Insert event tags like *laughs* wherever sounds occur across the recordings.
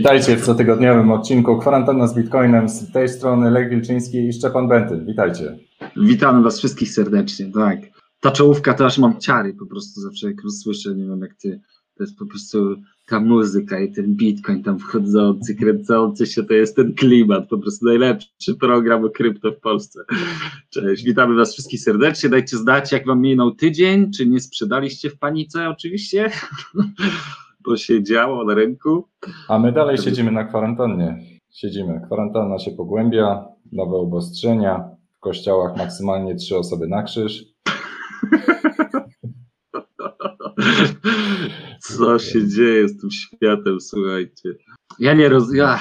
Witajcie w cotygodniowym odcinku Kwarantanna z Bitcoinem. Z tej strony Lech Wilczyński i Szczepan Bentyl. Witajcie. Witamy Was wszystkich serdecznie, tak. Ta czołówka to aż mam ciary po prostu zawsze jak słyszę, nie wiem jak Ty, to jest po prostu ta muzyka i ten Bitcoin tam wchodzący, kręcący się, to jest ten klimat, po prostu najlepszy program o krypto w Polsce. Cześć, witamy Was wszystkich serdecznie, dajcie znać jak Wam minął tydzień, czy nie sprzedaliście w panice oczywiście, bo się działo na rynku. A my dalej siedzimy na kwarantannie. Siedzimy. Kwarantanna się pogłębia, nowe obostrzenia, w kościołach maksymalnie trzy osoby na krzyż. *laughs* Co się dzieje z tym światem, słuchajcie. Ja nie roz... Ja...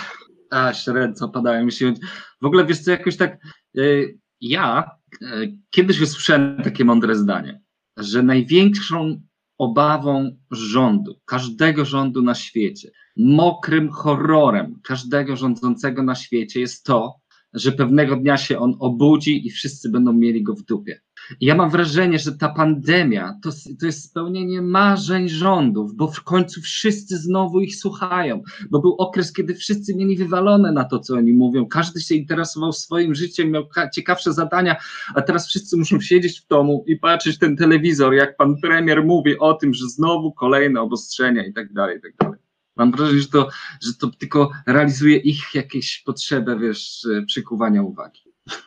Aż ręce opadają mi się. W ogóle wiesz co, jakoś tak... Yy, ja yy, kiedyś usłyszałem takie mądre zdanie, że największą obawą rządu, każdego rządu na świecie, mokrym horrorem każdego rządzącego na świecie jest to, że pewnego dnia się on obudzi i wszyscy będą mieli go w dupie. Ja mam wrażenie, że ta pandemia to, to jest spełnienie marzeń rządów, bo w końcu wszyscy znowu ich słuchają, bo był okres, kiedy wszyscy mieli wywalone na to, co oni mówią. Każdy się interesował swoim życiem, miał ciekawsze zadania, a teraz wszyscy muszą *laughs* siedzieć w domu i patrzeć ten telewizor, jak pan premier mówi o tym, że znowu kolejne obostrzenia i tak dalej, i tak dalej. Mam wrażenie, że to, że to tylko realizuje ich jakieś potrzebę, wiesz, przykuwania uwagi.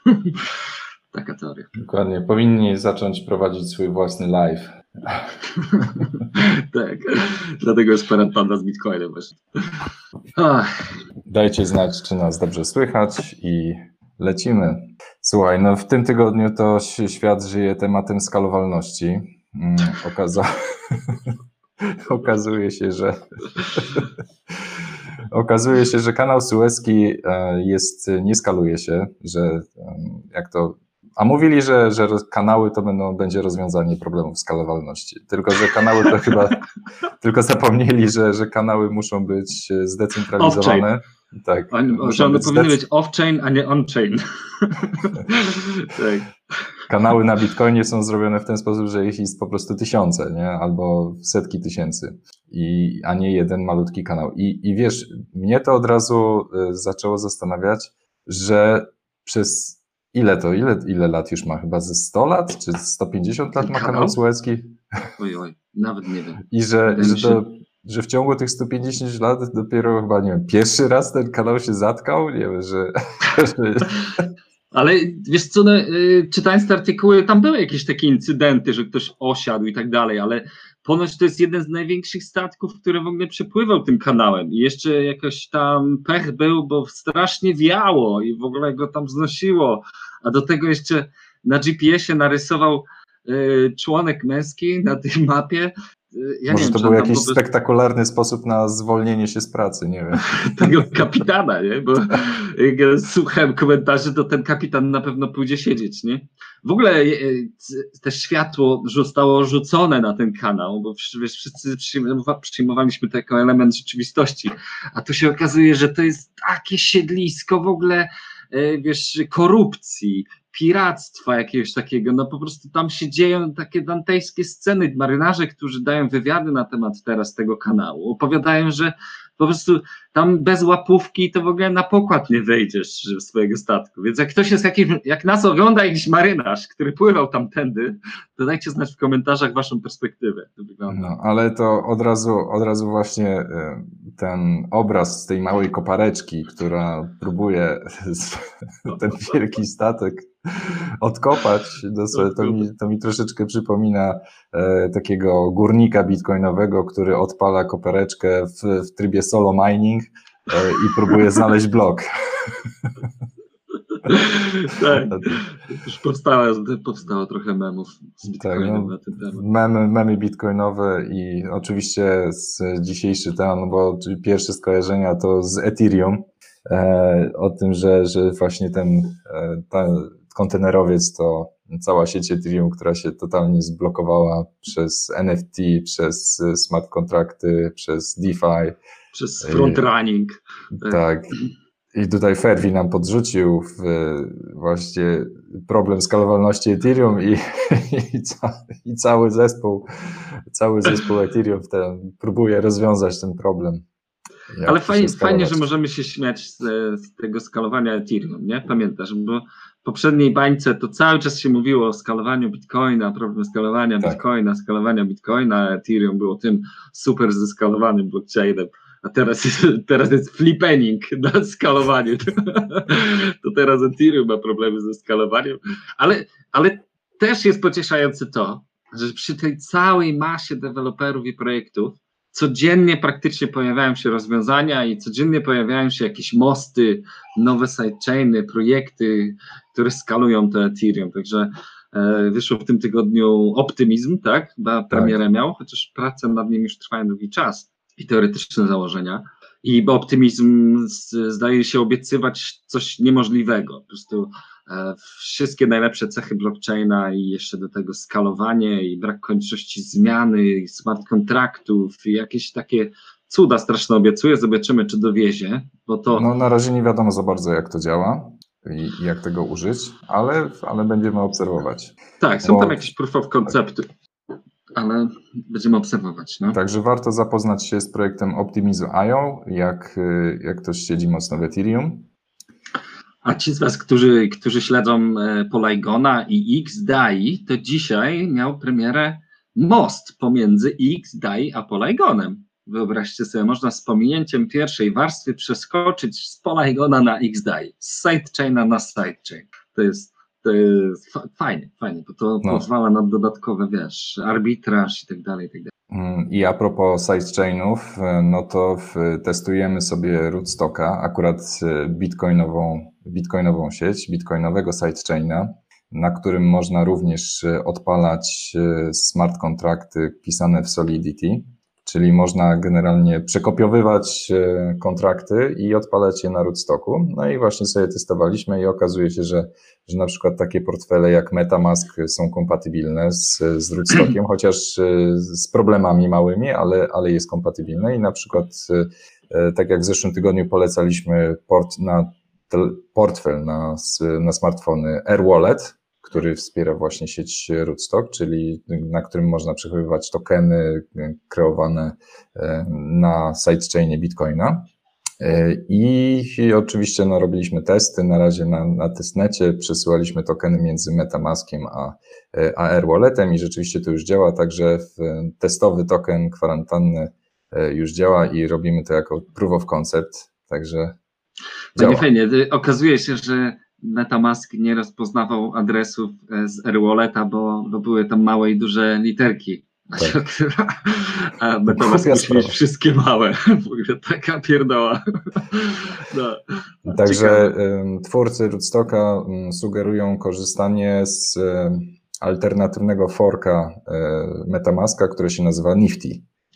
*laughs* Taka teoria. Dokładnie. Powinni zacząć prowadzić swój własny live. *laughs* tak. Dlatego jest panda z Bitcoinem właśnie. Dajcie znać, czy nas dobrze słychać i lecimy. Słuchaj, no w tym tygodniu to świat żyje tematem skalowalności. Mm, okaza... *laughs* Okazuje się, że *laughs* okazuje się, że kanał Suezki e, jest, nie skaluje się, że jak to a mówili, że, że kanały to będą, będzie rozwiązanie problemów skalowalności. Tylko, że kanały to chyba, *laughs* tylko zapomnieli, że, że kanały muszą być zdecentralizowane. Tak. On, że one powinny być off-chain, a nie on-chain. *laughs* tak. Kanały na Bitcoinie są zrobione w ten sposób, że ich jest po prostu tysiące, nie? albo setki tysięcy, I, a nie jeden malutki kanał. I, I wiesz, mnie to od razu y, zaczęło zastanawiać, że przez Ile to? Ile, ile lat już ma? Chyba ze 100 lat? Czy 150 lat ma kanał Suezki? Oj, oj, nawet nie wiem. I że, że, to, że w ciągu tych 150 lat dopiero chyba, nie wiem, pierwszy raz ten kanał się zatkał? Nie wiem, *laughs* że... Ale wiesz co, no, y, czytając te artykuły, tam były jakieś takie incydenty, że ktoś osiadł i tak dalej, ale ponoć to jest jeden z największych statków, który w ogóle przepływał tym kanałem. I jeszcze jakoś tam pech był, bo strasznie wiało i w ogóle go tam znosiło, a do tego jeszcze na GPS-ie narysował y, członek męski na tej mapie ja Może wiem, to był jakiś prostu... spektakularny sposób na zwolnienie się z pracy, nie wiem. *laughs* Tego kapitana, nie? Bo jak słuchałem komentarzy, to ten kapitan na pewno pójdzie siedzieć, nie? W ogóle e, te światło zostało rzucone na ten kanał, bo wiesz, wszyscy przyjmowaliśmy to jako element rzeczywistości, a tu się okazuje, że to jest takie siedlisko w ogóle wiesz, korupcji, piractwa jakiegoś takiego, no po prostu tam się dzieją takie dantejskie sceny, marynarze, którzy dają wywiady na temat teraz tego kanału, opowiadają, że po prostu tam bez łapówki to w ogóle na pokład nie wejdziesz swojego statku, więc jak ktoś jest jakiś, jak nas ogląda jakiś marynarz, który pływał tamtędy, to dajcie znać w komentarzach waszą perspektywę. No, ale to od razu, od razu właśnie e, ten obraz z tej małej kopareczki, która próbuje *laughs* ten wielki statek odkopać, to mi, to mi troszeczkę przypomina e, takiego górnika bitcoinowego, który odpala kopereczkę w, w trybie solo mining e, i próbuje znaleźć blok. tak, już powstało, powstało trochę memów z tak, Bitcoinem tak, no, na ten temat. Memy, memy bitcoinowe i oczywiście z dzisiejszy temat, no bo pierwsze skojarzenia to z Ethereum, e, o tym, że, że właśnie ten, e, ta, kontenerowiec to cała sieć Ethereum, która się totalnie zblokowała przez NFT, przez smart kontrakty, przez DeFi. Przez frontrunning. Tak. I tutaj Ferwi nam podrzucił właśnie problem skalowalności Ethereum i, *laughs* i, ca, i, cały zespół, cały zespół Ethereum ten, próbuje rozwiązać ten problem. Ale fajnie, fajnie, że możemy się śmiać z, z, tego skalowania Ethereum, nie? Pamiętasz, bo w poprzedniej bańce to cały czas się mówiło o skalowaniu Bitcoina, problem skalowania tak. Bitcoina, skalowania Bitcoina, Ethereum było tym super zeskalowanym blockchainem a teraz jest, *laughs* teraz jest flippening na skalowaniu. *laughs* To teraz Ethereum ma problemy ze skalowaniem, ale, ale też jest pocieszające to, że przy tej całej masie deweloperów i projektów codziennie praktycznie pojawiają się rozwiązania i codziennie pojawiają się jakieś mosty, nowe sidechainy, projekty, które skalują to Ethereum. Także e, wyszło w tym tygodniu optymizm, tak? Chyba premierę tak. miał, chociaż prace nad nim już trwają długi czas i teoretyczne założenia. I optymizm zdaje się obiecywać coś niemożliwego. Po prostu e, wszystkie najlepsze cechy blockchaina i jeszcze do tego skalowanie i brak kończości zmiany, i smart kontraktów i jakieś takie cuda straszne obiecuje. Zobaczymy, czy dowiezie, bo to... No na razie nie wiadomo za bardzo, jak to działa i, jak tego użyć, ale, ale będziemy obserwować. Tak, są bo... tam jakieś proof of concepty ale będziemy obserwować. No. Także warto zapoznać się z projektem Optimizu.io, jak, jak ktoś siedzi mocno w Ethereum. A ci z Was, którzy, którzy śledzą e, Polygona i XDAI, to dzisiaj miał premierę most pomiędzy XDAI a Polygonem. Wyobraźcie sobie, można z pominięciem pierwszej warstwy przeskoczyć z Polygona na XDAI, z sidechaina na sidechain. To jest fajnie, fajnie, bo to no. pozwala na dodatkowe, wiesz, arbitraż i tak dalej, i tak dalej. Mm, I a propos sidechainów, e, no to testujemy sobie Rootstocka, akurat e, bitcoinową, bitcoinową sieć, bitcoinowego sidechaina, na którym można również e, odpalać smart kontrakty pisane w Solidity czyli można generalnie przekopiowywać e, kontrakty i odpalać je na rootstocku. No i właśnie sobie testowaliśmy i okazuje się, że, że na przykład takie portfele jak Metamask są kompatybilne z, z rootstockiem, *clears throat* chociaż e, z problemami małymi, ale, ale jest kompatybilne i na przykład e, tak jak w zeszłym tygodniu polecaliśmy port na portfel na, na smartfony AirWallet, który wspiera właśnie sieć Rootstock, czyli na którym można przechowywać tokeny kreowane e, na sidechainie Bitcoina. E, I, I, oczywiście no, robiliśmy testy. Na razie na, na testnecie, przesyłaliśmy tokeny między Metamaskiem a, e, a AirWalletem i rzeczywiście to już działa, także testowy token kwarantanny już działa i robimy to jako proof of concept, także Panie Fajnie, okazuje się, że Metamask nie rozpoznawał adresów e, z AirWalleta, bo, bo były tam małe i duże literki. Tak. *laughs* A Metamask musi mieć wszystkie małe. *laughs* W ogóle taka pierdoła. *laughs* No. Także twórcy Rootstocka sugerują korzystanie z alternatywnego forka e, Metamaska, które się nazywa Nifty.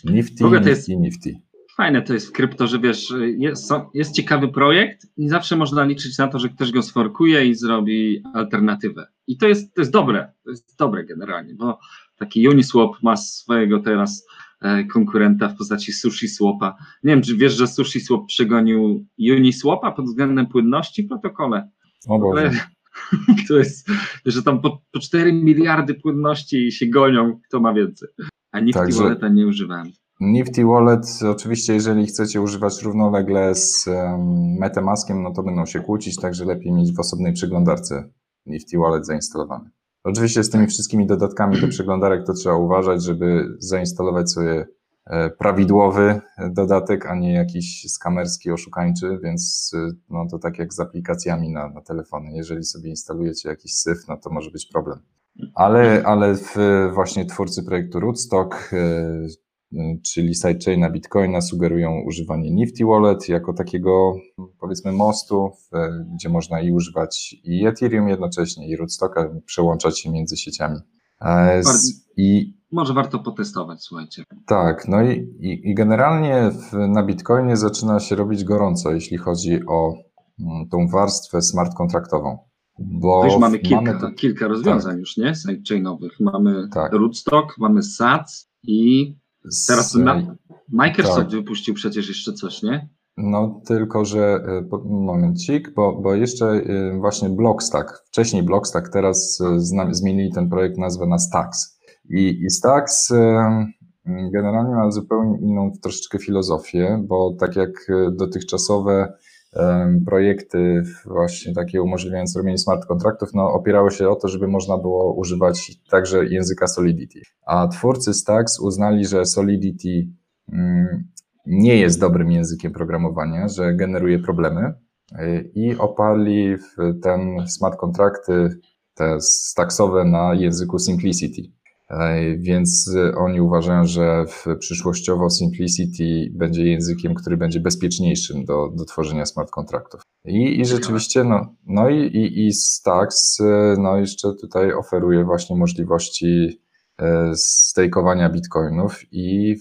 Nifty, Nifty, jest... Nifty fajne to jest w krypto, że wiesz, jest, jest ciekawy projekt i zawsze można liczyć na to, że ktoś go sforkuje i zrobi alternatywę. I to jest, to jest dobre, to jest dobre generalnie, bo taki Uniswap ma swojego teraz e, konkurenta w postaci Sushi Swapa. Nie wiem, czy wiesz, że Sushi Swap przegonił Uniswapa pod względem płynności w protokole. O Boże. To *laughs* jest, że tam po, po 4 miliardy płynności się gonią, kto ma więcej. A Nifty Także... Walleta nie używałem. Nifty Wallet, oczywiście, jeżeli chcecie używać równolegle z MetaMaskiem, no to będą się kłócić, także lepiej mieć w osobnej przeglądarce Nifty Wallet zainstalowany. Oczywiście z tymi wszystkimi dodatkami do przeglądarek to trzeba uważać, żeby zainstalować sobie e, prawidłowy dodatek, a nie jakiś skamerski, oszukańczy, więc e, no to tak jak z aplikacjami na, na telefony. Jeżeli sobie instalujecie jakiś syf, no to może być problem. Ale, ale w, właśnie twórcy projektu Rootstock e, czyli sidechaina Bitcoina sugerują używanie Nifty Wallet jako takiego powiedzmy mostu, gdzie można i używać i Ethereum jednocześnie i Rootstocka, przełączać się między sieciami. E, I, Może warto potestować, słuchajcie. Tak, no i, i, i generalnie w, na Bitcoinie zaczyna się robić gorąco, jeśli chodzi o mm, tą warstwę smart kontraktową. Bo już mamy kilka, mamy to, kilka rozwiązań tak. już, nie? Sidechainowych. Mamy tak. Rootstock, mamy SATS i Teraz na, Microsoft tak. wypuścił przecież jeszcze coś, nie? No tylko, że e, momencik, bo, bo jeszcze e, właśnie Blockstack, wcześniej Blockstack, teraz e, zmienili ten projekt nazwę na Stacks. I, i Stacks generalnie ma zupełnie inną troszeczkę filozofię, bo tak jak dotychczasowe projekty właśnie takie umożliwiające robienie smart kontraktów, no opierały się o to, żeby można było używać także języka Solidity. A twórcy Stacks uznali, że Solidity mm, nie jest dobrym językiem programowania, że generuje problemy y, i oparli ten smart kontrakty te stacksowe na języku Simplicity. Y, więc oni uważają, że przyszłościowo Simplicity będzie językiem, który będzie bezpieczniejszym do, do tworzenia smart kontraktów. I, I rzeczywiście, no, no i, i, i Stacks y, no jeszcze tutaj oferuje właśnie możliwości stejkowania bitcoinów i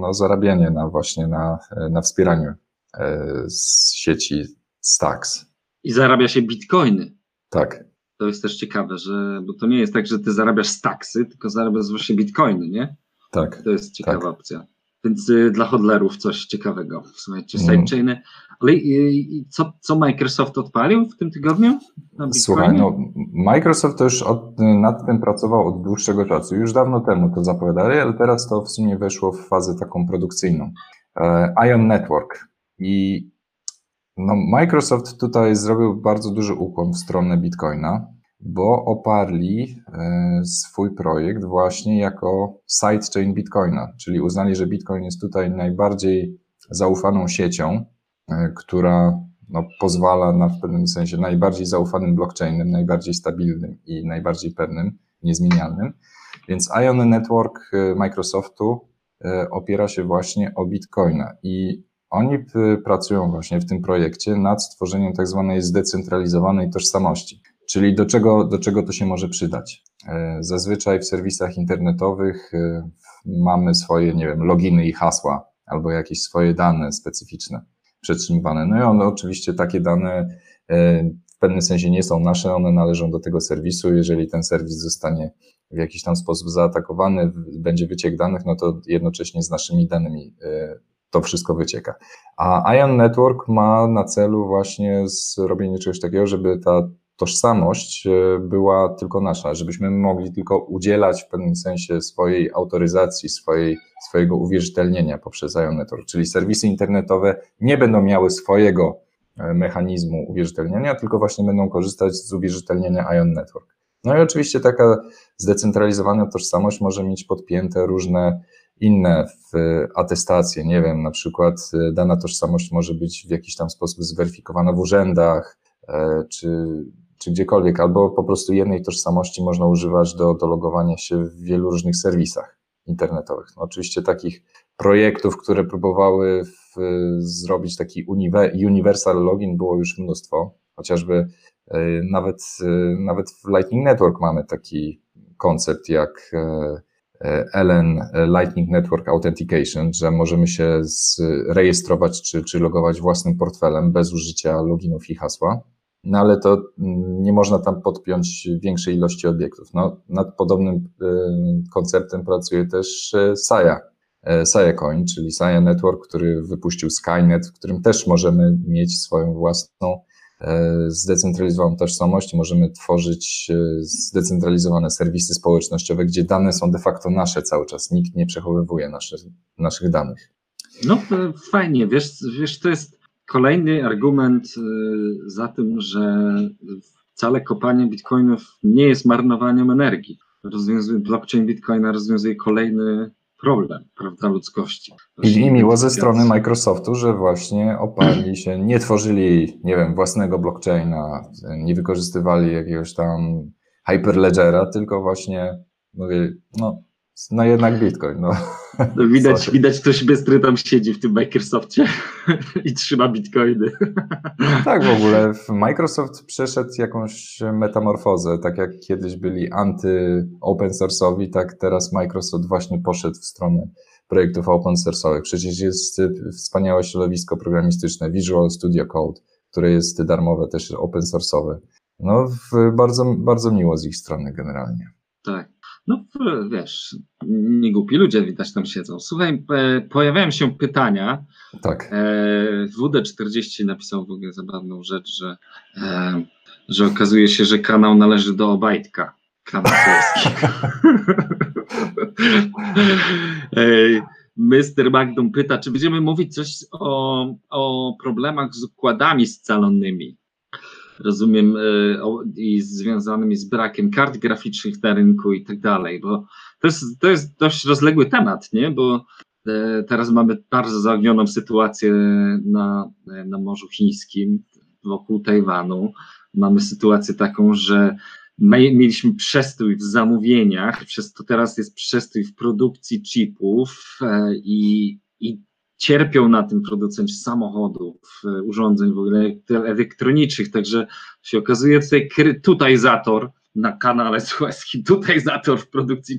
no, zarabianie na właśnie na, na wspieraniu e, z sieci Stacks. I zarabia się bitcoiny. Tak. To jest też ciekawe, że, bo to nie jest tak, że ty zarabiasz staksy, tylko zarabiasz właśnie bitcoiny, nie? Tak. To jest ciekawa tak. opcja. Więc y, dla hodlerów coś ciekawego. Słuchajcie, mm. sidechainy. Ale y, co, co Microsoft odpalił w tym tygodniu? Słuchaj, no, Microsoft to już od, nad tym pracował od dłuższego czasu. Już dawno temu to zapowiadali, ale teraz to w sumie weszło w fazę taką produkcyjną. E, Ion Network. I no, Microsoft tutaj zrobił bardzo duży ukłon w stronę Bitcoina bo oparli e, swój projekt właśnie jako sidechain Bitcoina, czyli uznali, że Bitcoin jest tutaj najbardziej zaufaną siecią, e, która no, pozwala na w pewnym sensie najbardziej zaufanym blockchainem, najbardziej stabilnym i najbardziej pewnym, niezmienialnym. Więc Ion Network e, Microsoftu opiera się właśnie o Bitcoina i oni pracują właśnie w tym projekcie nad stworzeniem tak zwanej zdecentralizowanej tożsamości. Czyli do czego, do czego to się może przydać? E, zazwyczaj w serwisach internetowych e, mamy swoje, nie wiem, loginy i hasła albo jakieś swoje dane specyficzne przetrzymywane. No i one oczywiście takie dane w pewnym sensie nie są nasze, one należą do tego serwisu. Jeżeli ten serwis zostanie w jakiś tam sposób zaatakowany, będzie wyciek danych, no to jednocześnie z naszymi danymi to wszystko wycieka. A Ion Network ma na celu właśnie zrobienie czegoś takiego, żeby ta tożsamość e, była tylko nasza, żebyśmy mogli tylko udzielać w pewnym sensie swojej autoryzacji, swojej, swojego uwierzytelnienia poprzez Ion Network, czyli serwisy internetowe nie będą miały swojego e, mechanizmu uwierzytelniania, tylko właśnie będą korzystać z uwierzytelnienia Ion Network. No i oczywiście taka zdecentralizowana tożsamość może mieć podpięte różne inne atestacje, nie wiem, na przykład e, dana tożsamość może być w jakiś tam sposób zweryfikowana w urzędach, czy czy gdziekolwiek, albo po prostu jednej tożsamości można używać do, do logowania się w wielu różnych serwisach internetowych. No, oczywiście takich projektów, które próbowały w, zrobić taki universal login było już mnóstwo, chociażby e, nawet, e, nawet w Lightning Network mamy taki koncept jak e, LN Lightning Network Authentication, że możemy się rejestrować czy, czy logować własnym portfelem bez użycia loginów i hasła. No ale to mm, nie można tam podpiąć większej ilości obiektów. No, nad podobnym y, konceptem pracuje też y, Saya, y, Saya Coin, czyli Saya Network, który wypuścił Skynet, w którym też możemy mieć swoją własną zdecentralizowaną tożsamość, możemy tworzyć zdecentralizowane serwisy społecznościowe, gdzie dane są de facto nasze cały czas, nikt nie przechowywuje naszych, naszych danych. No fajnie, wiesz, wiesz, to jest kolejny argument za tym, że wcale kopanie bitcoinów nie jest marnowaniem energii. Rozwiązuje, blockchain bitcoina rozwiązuje kolejny problem, prawda, ludzkości. I miło ze strony Microsoftu, że właśnie oparli się, nie tworzyli, nie wiem, własnego blockchaina, nie wykorzystywali jakiegoś tam hyperledgera, tylko właśnie mówię, no no jednak Bitcoin, no. no widać, widać ktoś bystry tam siedzi w tym Microsoftie *laughs* i trzyma Bitcoiny. Tak, w ogóle Microsoft przeszedł jakąś metamorfozę, tak jak kiedyś byli anty-open source'owi, tak teraz Microsoft właśnie poszedł w stronę projektów open source'owych. Przecież jest wspaniałe środowisko programistyczne Visual Studio Code, które jest darmowe, też open source'owe. No, bardzo, bardzo miło z ich strony generalnie. Tak. No wiesz, nie głupi ludzie widać tam siedzą. Słuchaj, pojawiają się pytania. Tak. E, WD40 napisał w ogóle zabawną rzecz, że, e, że okazuje się, że kanał należy do Obajtka. Kanał polski. *laughs* Mr. Magdum pyta, czy będziemy mówić coś o, o problemach z układami scalonymi. Rozumiem, e, i związanymi z brakiem kart graficznych na rynku i tak dalej, bo to jest, to jest dość rozległy temat, nie? Bo e, teraz mamy bardzo zaognioną sytuację na, na Morzu Chińskim, wokół Tajwanu. Mamy sytuację taką, że mieliśmy przestój w zamówieniach, przez to teraz jest przestój w produkcji chipów e, i, i cierpią na tym producenci samochodów, e, urządzeń w ogóle elektronicznych, także się okazuje tutaj, tutaj zator na kanale *laughs* Suezkim, tutaj zator w produkcji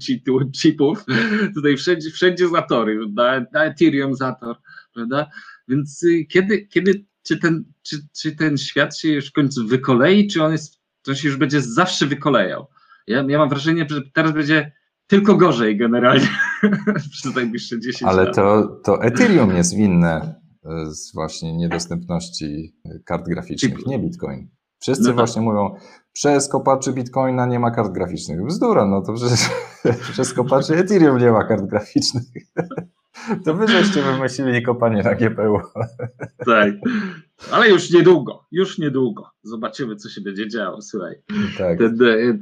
chipów, *laughs* tutaj wszędzie, wszędzie zatory, na, na Ethereum zator, prawda? Więc y, kiedy, kiedy czy ten, czy, czy ten świat się już w końcu wykolei, czy on jest to się już będzie zawsze wykolejał. Ja, ja mam wrażenie, że teraz będzie tylko gorzej generalnie *laughs* przez najbliższe 10 Ale lat. Ale to, to Ethereum jest winne e, z właśnie niedostępności kart graficznych, nie Bitcoin. Wszyscy no tak. właśnie mówią, przez kopaczy Bitcoina nie ma kart graficznych. Bzdura, no to przecież *laughs* przez kopaczy Ethereum nie ma kart graficznych. *laughs* To wy żeście wymyślili kopanie na GPU. Tak, ale już niedługo, już niedługo. Zobaczymy, co się będzie działo, słuchaj. Tak. Te,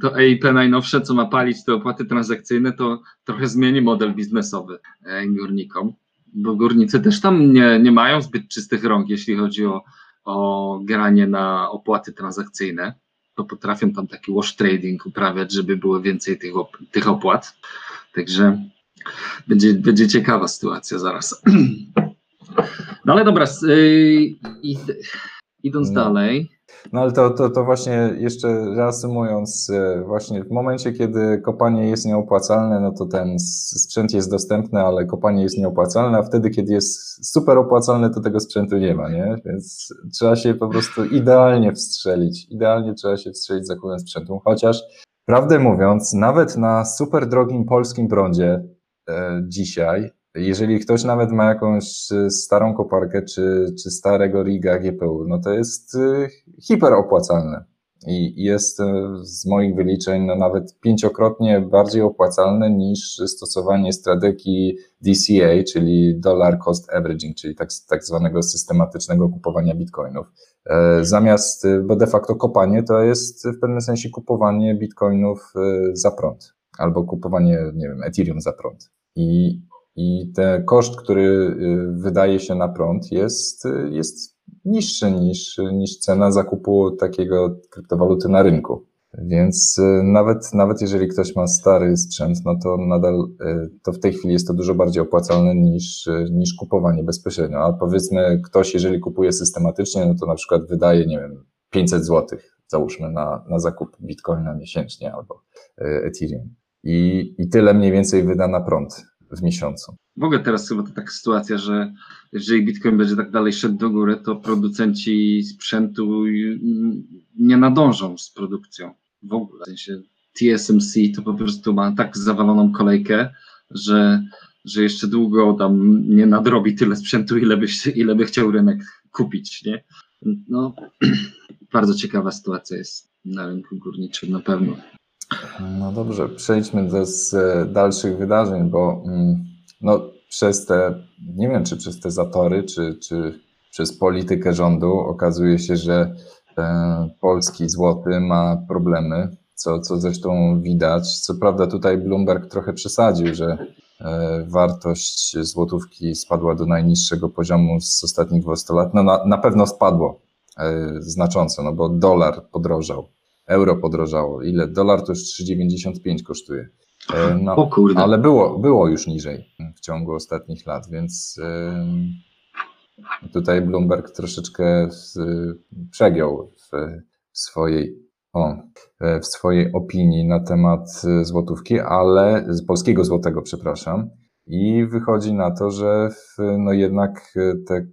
to EIP najnowsze, co ma palić te opłaty transakcyjne, to trochę zmieni model biznesowy e, górnikom, bo górnicy też tam nie, nie mają zbyt czystych rąk, jeśli chodzi o, o granie na opłaty transakcyjne. To potrafią tam taki wash trading uprawiać, żeby było więcej tych, op tych opłat. Także będzie, będzie ciekawa sytuacja zaraz. *clears throat* No ale dobra, y, idąc no. dalej. No ale to, to, to właśnie jeszcze reasumując, y, właśnie w momencie, kiedy kopanie jest nieopłacalne, no to ten sprzęt jest dostępny, ale kopanie jest nieopłacalne, a wtedy, kiedy jest super opłacalne, to tego sprzętu nie ma, nie? Więc trzeba się po prostu idealnie wstrzelić. Idealnie trzeba się wstrzelić zakupem sprzętu, chociaż prawdę mówiąc, nawet na super drogim polskim prądzie, E, dzisiaj, jeżeli ktoś nawet ma jakąś e, starą koparkę czy, czy starego riga GPU, no to jest e, hiper opłacalne. I jest z moich wyliczeń no nawet pięciokrotnie bardziej opłacalne niż stosowanie strategii DCA, czyli Dollar Cost Averaging, czyli tak, tak zwanego systematycznego kupowania bitcoinów. Zamiast, bo de facto kopanie to jest w pewnym sensie kupowanie bitcoinów za prąd albo kupowanie, nie wiem, Ethereum za prąd. I, i ten koszt, który y, wydaje się na prąd, jest, jest niższy niż, niż cena zakupu takiego kryptowaluty na rynku. Więc y, nawet, nawet jeżeli ktoś ma stary sprzęt, no to nadal y, to w tej chwili jest to dużo bardziej opłacalne niż, niż kupowanie bezpośrednio. A powiedzmy, ktoś, jeżeli kupuje systematycznie, no to na przykład wydaje, nie wiem, 500 zł, załóżmy, na, na zakup bitcoina miesięcznie albo Ethereum i, i tyle mniej więcej wyda na prąd w miesiącu. W ogóle teraz chyba to taka sytuacja, że jeżeli Bitcoin będzie tak dalej szedł do góry, to producenci sprzętu nie nadążą z produkcją. W ogóle. W sensie TSMC to po prostu ma tak zawaloną kolejkę, że, że jeszcze długo tam nie nadrobi tyle sprzętu, ile by, ile by chciał rynek kupić. Nie? No, *clears throat* bardzo ciekawa sytuacja jest na rynku górniczym na pewno. No dobrze, przejdźmy do dalszych wydarzeń, bo mm, no, przez te, nie wiem czy przez te zatory, czy, czy przez politykę rządu okazuje się, że e, polski złoty ma problemy, co, co zresztą widać. Co prawda tutaj Bloomberg trochę przesadził, że e, wartość złotówki spadła do najniższego poziomu z ostatnich 200 lat. No na, na pewno spadło e, znacząco, no bo dolar podrożał euro podrożało. Ile? Dolar to już 3,95 kosztuje. E, no, o kurde. Ale było, było już niżej w ciągu ostatnich lat, więc tutaj Bloomberg troszeczkę przegiął w swojej, o, w swojej opinii na temat złotówki, ale z polskiego złotego, przepraszam. I wychodzi na to, że no jednak e, te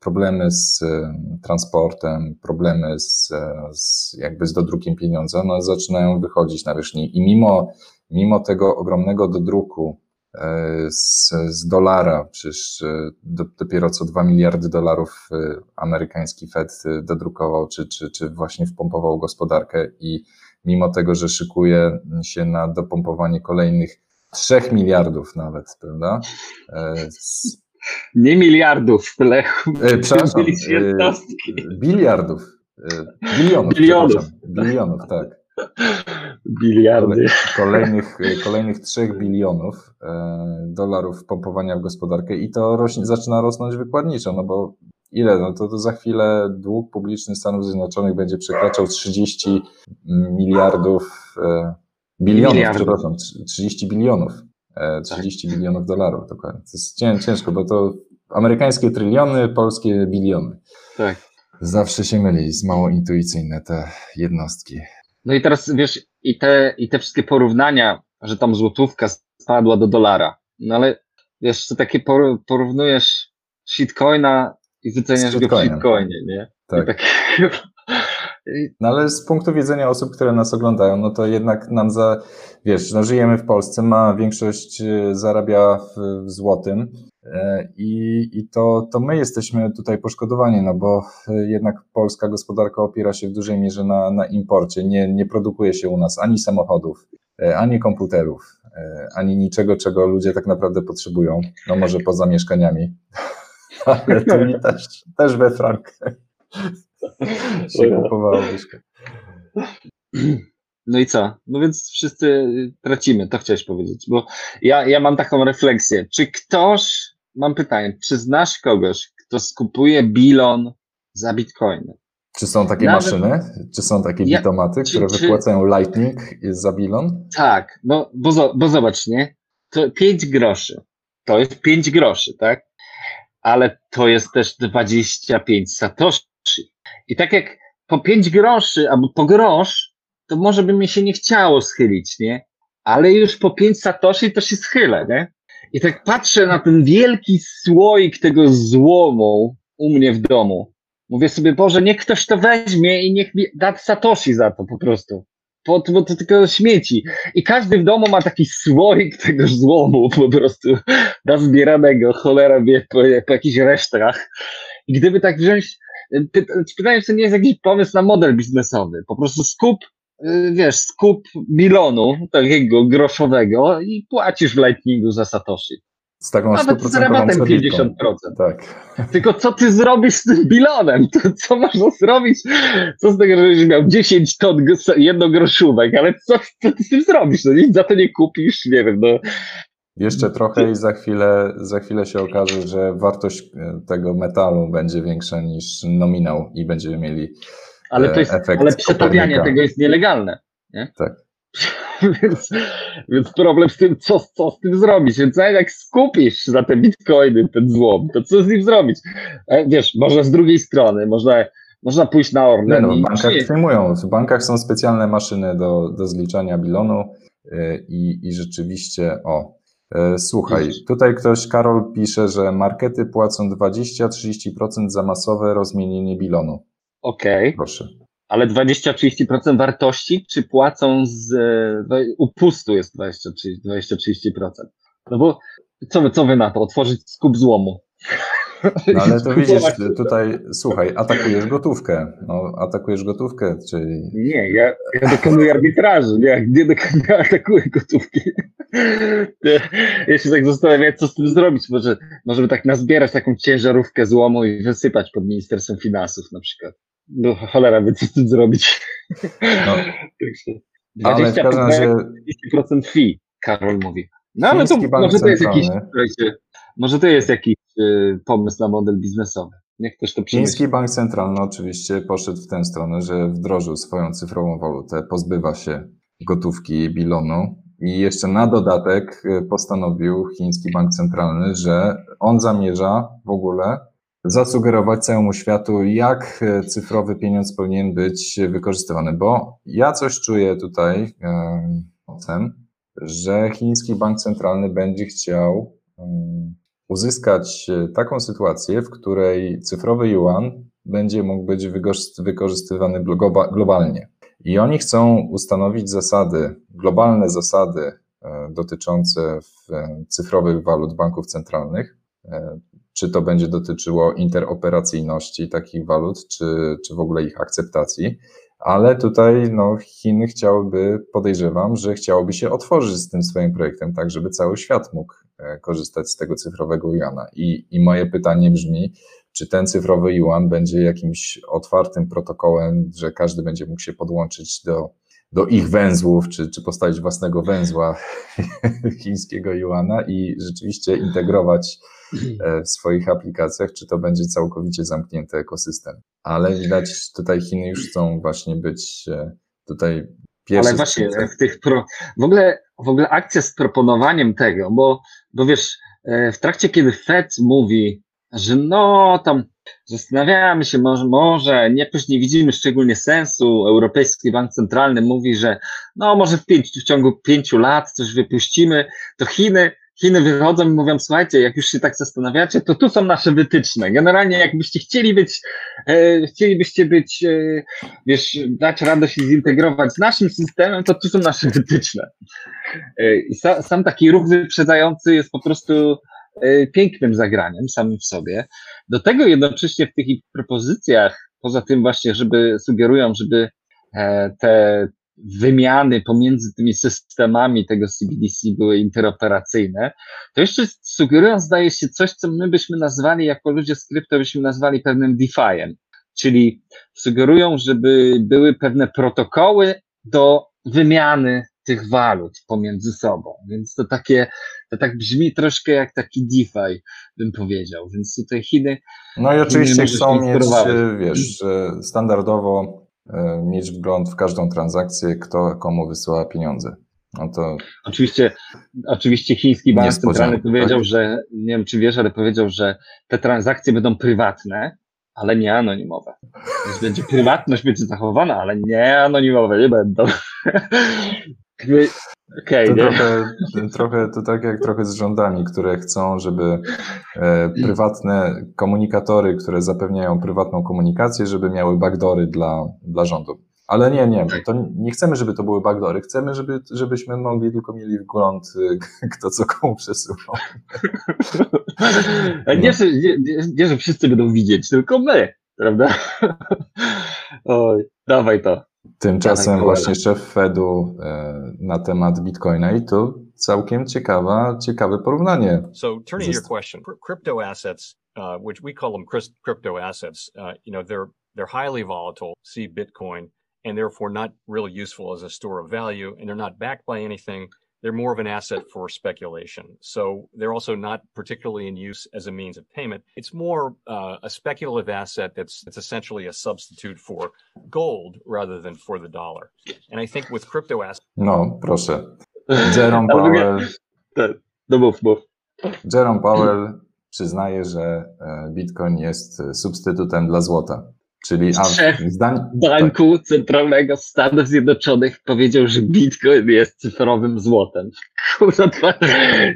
problemy z e, transportem, problemy z, e, z jakby z dodrukiem pieniądza, no zaczynają wychodzić na wierzchnię. I mimo, mimo tego ogromnego dodruku z, z dolara, przecież do, dopiero co 2 miliardy dolarów amerykański Fed dodrukował, czy, czy, czy właśnie wpompował gospodarkę i mimo tego, że szykuje się na dopompowanie kolejnych 3 miliardów nawet, prawda? Nie miliardów, Lechu. E, przepraszam, e, biliardów. E, bilionów. Bilionów. Bilionów, tak. Biliardy. Kolejnych, kolejnych 3 bilionów dolarów pompowania w gospodarkę i to rośnie, zaczyna rosnąć wykładniczo, no bo ile? No to, to za chwilę dług publiczny Stanów Zjednoczonych będzie przekraczał 30 miliardów, bilionów, Miliardów. przepraszam, 30 bilionów. 30 tak. bilionów dolarów dokładnie. To jest ciężko, bo to amerykańskie tryliony, polskie biliony. Tak. Zawsze się myli, jest mało intuicyjne te jednostki. No i teraz wiesz, i te, i te wszystkie porównania, że tam złotówka spadła do dolara, no ale wiesz, co takie porównujesz shitcoina i wyceniasz go w shitcoinie, nie? Tak. tak. *laughs* No ale z punktu widzenia osób, które nas oglądają, no to jednak nam za, wiesz, no żyjemy w Polsce, ma większość y, zarabia w, w złotym e, i, i to, to my jesteśmy tutaj poszkodowani, no bo y, jednak polska gospodarka opiera się w dużej mierze na, na imporcie, nie, nie produkuje się u nas ani samochodów, e, ani komputerów, e, ani niczego, czego ludzie tak naprawdę potrzebują, no może poza mieszkaniami, *laughs* ale tu też, też we frankach *laughs* się kupowało mieszkanie. *clears throat* No i co? No więc wszyscy tracimy, to chciałeś powiedzieć, bo ja, ja mam taką refleksję. Czy ktoś, mam pytanie, czy znasz kogoś, kto skupuje bilon za bitcoiny? Czy są takie Nawet, maszyny? Czy są takie ja, bitomaty, czy, które czy, wypłacają Lightning za bilon? Tak, bo, bo, bo zobacz, nie? To 5 groszy. To jest 5 groszy, tak? Ale to jest też 25 satoshi. I tak jak po 5 groszy albo po grosz, to może by mi się nie chciało schylić, nie? Ale już po 5 satoshi to się schylę, nie? I tak patrzę na ten wielki słoik tego złomu u mnie w domu. Mówię sobie, Boże, niech ktoś to weźmie i niech mi da satoshi za to po prostu. Bo, bo to tylko śmieci. I każdy w domu ma taki słoik tego złomu po prostu *laughs* nazbieranego, cholera wie, po, po jakichś resztach. I gdyby tak wziąć pytanie, czy nie jest jakiś pomysł na model biznesowy. Po prostu skup, y, wiesz, skup bilonu takiego groszowego i płacisz w Lightningu za Satoshi. Z taką Nawet z rabatem 50%. Tak. Tylko co ty zrobisz z tym bilonem? To co można zrobić? Co z tego, żebyś miał 10 ton jednogroszówek, ale co, co ty z tym zrobisz? No nic za to nie kupisz, nie wiem, no jeszcze trochę i za chwilę, za chwilę się okaże, że wartość e, tego metalu będzie większa niż nominał i będziemy mieli ale to jest, efekt Ale przetawianie tego jest nielegalne. Nie? Tak. *laughs* więc, więc problem z tym, co, co z tym zrobić. Więc jak skupisz za te bitcoiny, ten złom, to co z nim zrobić? E, wiesz, można z drugiej strony, można, można pójść na Orlen. No, w bankach przyjmują. W bankach są specjalne maszyny do, do zliczania bilonu e, i, i rzeczywiście, o, E, słuchaj, tutaj ktoś, Karol, pisze, że markety płacą 20-30% za masowe rozmienienie bilonu. Okej. Okay. Proszę. Ale 20-30% wartości, czy płacą z upustu jest 20-30%? No bo co wy, co wy na to? Otworzyć skup złomu. No ale to *laughs* widzisz, tutaj, słuchaj, atakujesz gotówkę. No, atakujesz gotówkę, czyli. Nie, ja, ja dokonuję arbitrażu, nie, nie, nie atakuję gotówki. Ja się tak zastanawiam, co z tym zrobić. Może, może by tak nazbierać taką ciężarówkę złomu i wysypać pod Ministerstwem Finansów na przykład. No cholera, by co z tym zrobić. No. *laughs* 20% ale w każdym razie... 30% fee, Karol mówi. No ale to może to jest jakiś, może to jest jakiś pomysł na model biznesowy. Niech ktoś to przemyśli. Chiński Bank Centralny oczywiście poszedł w tę stronę, że wdrożył swoją cyfrową walutę, pozbywa się gotówki bilonu i jeszcze na dodatek y, postanowił Chiński Bank Centralny, że on zamierza w ogóle zasugerować całemu światu, jak y, cyfrowy pieniądz powinien być wykorzystywany, bo ja coś czuję tutaj, yy, że Chiński Bank Centralny będzie chciał uzyskać e, taką sytuację, w której cyfrowy yuan będzie mógł być wykorzystywany globalnie. I oni chcą ustanowić zasady, globalne zasady e, dotyczące cyfrowych walut banków centralnych. E, czy to będzie dotyczyło interoperacyjności takich walut, czy, czy w ogóle ich akceptacji. ale tutaj no, Chiny chciałyby, podejrzewam, że chciałoby się otworzyć z tym swoim projektem, tak żeby cały świat mógł e, korzystać z tego cyfrowego juana. I, I moje pytanie brzmi, czy ten cyfrowy yuan będzie jakimś otwartym protokołem, że każdy będzie mógł się podłączyć do, do ich węzłów, czy, czy postawić własnego węzła *laughs* chińskiego yuana i rzeczywiście integrować e, w swoich aplikacjach, czy to będzie całkowicie zamknięty ekosystem. Ale widać, tutaj Chiny już chcą właśnie być e, tutaj pierwsze. Ale właśnie w tych pro... w ogóle, w ogóle akcja z proponowaniem tego, bo, bo wiesz, e, w trakcie kiedy Fed mówi, że no tam zastanawiamy się, może, może nie, nie widzimy szczególnie sensu. Europejski Bank Centralny mówi, że no może w, pięć, w ciągu pięciu lat coś wypuścimy, to Chiny, Chiny wychodzą i mówią, słuchajcie, jak już się tak zastanawiacie, to tu są nasze wytyczne. Generalnie jakbyście chcieli być, e, chcielibyście być, e, wiesz, dać radę się zintegrować z naszym systemem, to tu są nasze wytyczne. E, I sa, sam taki ruch wyprzedzający jest po prostu E, pięknym zagraniem samym w sobie. Do tego jednocześnie w tych propozycjach, poza tym właśnie, żeby sugerują, żeby e, te wymiany pomiędzy tymi systemami tego CBDC były interoperacyjne, to jeszcze sugerują, zdaje się, coś, co my byśmy nazwali, jako ludzie z krypto, byśmy nazwali pewnym DeFi'em. Czyli sugerują, żeby były pewne protokoły do wymiany tych walut pomiędzy sobą. Więc to takie, to tak brzmi troszkę jak taki DeFi, bym powiedział. Więc tutaj Chiny. No i oczywiście chcą mieć, wiesz, standardowo mieć wgląd w każdą transakcję, kto komu wysyła pieniądze. No to oczywiście, oczywiście chiński bank centralny powiedział, tak? że nie wiem czy wiesz, ale powiedział, że te transakcje będą prywatne, ale nie anonimowe. Więc będzie prywatność będzie zachowana, ale nie anonimowe, nie będą. Okay, to trochę, trochę to tak jak trochę z rządami, które chcą, żeby e, prywatne komunikatory, które zapewniają prywatną komunikację, żeby miały backdory dla, dla rządu. Ale nie, nie, to nie chcemy, żeby to były backdory, chcemy, żeby, żebyśmy mogli tylko mieli wgląd, *laughs* kto co komu przesuwał. No. Nie, nie, nie, że wszyscy będą widzieć, tylko my, prawda? Oj, dawaj to. Tymczasem właśnie szef Fedu e, na temat Bitcoina i tu całkiem ciekawa, ciekawe porównanie. So turning to your question, crypto assets, uh, which we call them crypto assets, uh, you know, they're they're highly volatile. See Bitcoin, and therefore not really useful as a store of value, and they're not backed by anything. They're more of an asset for speculation. So they're also not particularly in use as a means of payment. It's more uh, a speculative asset that's, that's essentially a substitute for gold rather than for the dollar. And I think with crypto assets. No, proszę. *laughs* Jerome Powell. No mów, mów. Jerome Powell przyznaje, że Bitcoin jest substytutem dla złota. Czyli a zdań... Banku tak. Centralnego Stanów Zjednoczonych powiedział, że Bitcoin jest cyfrowym złotem. Kurwa, to...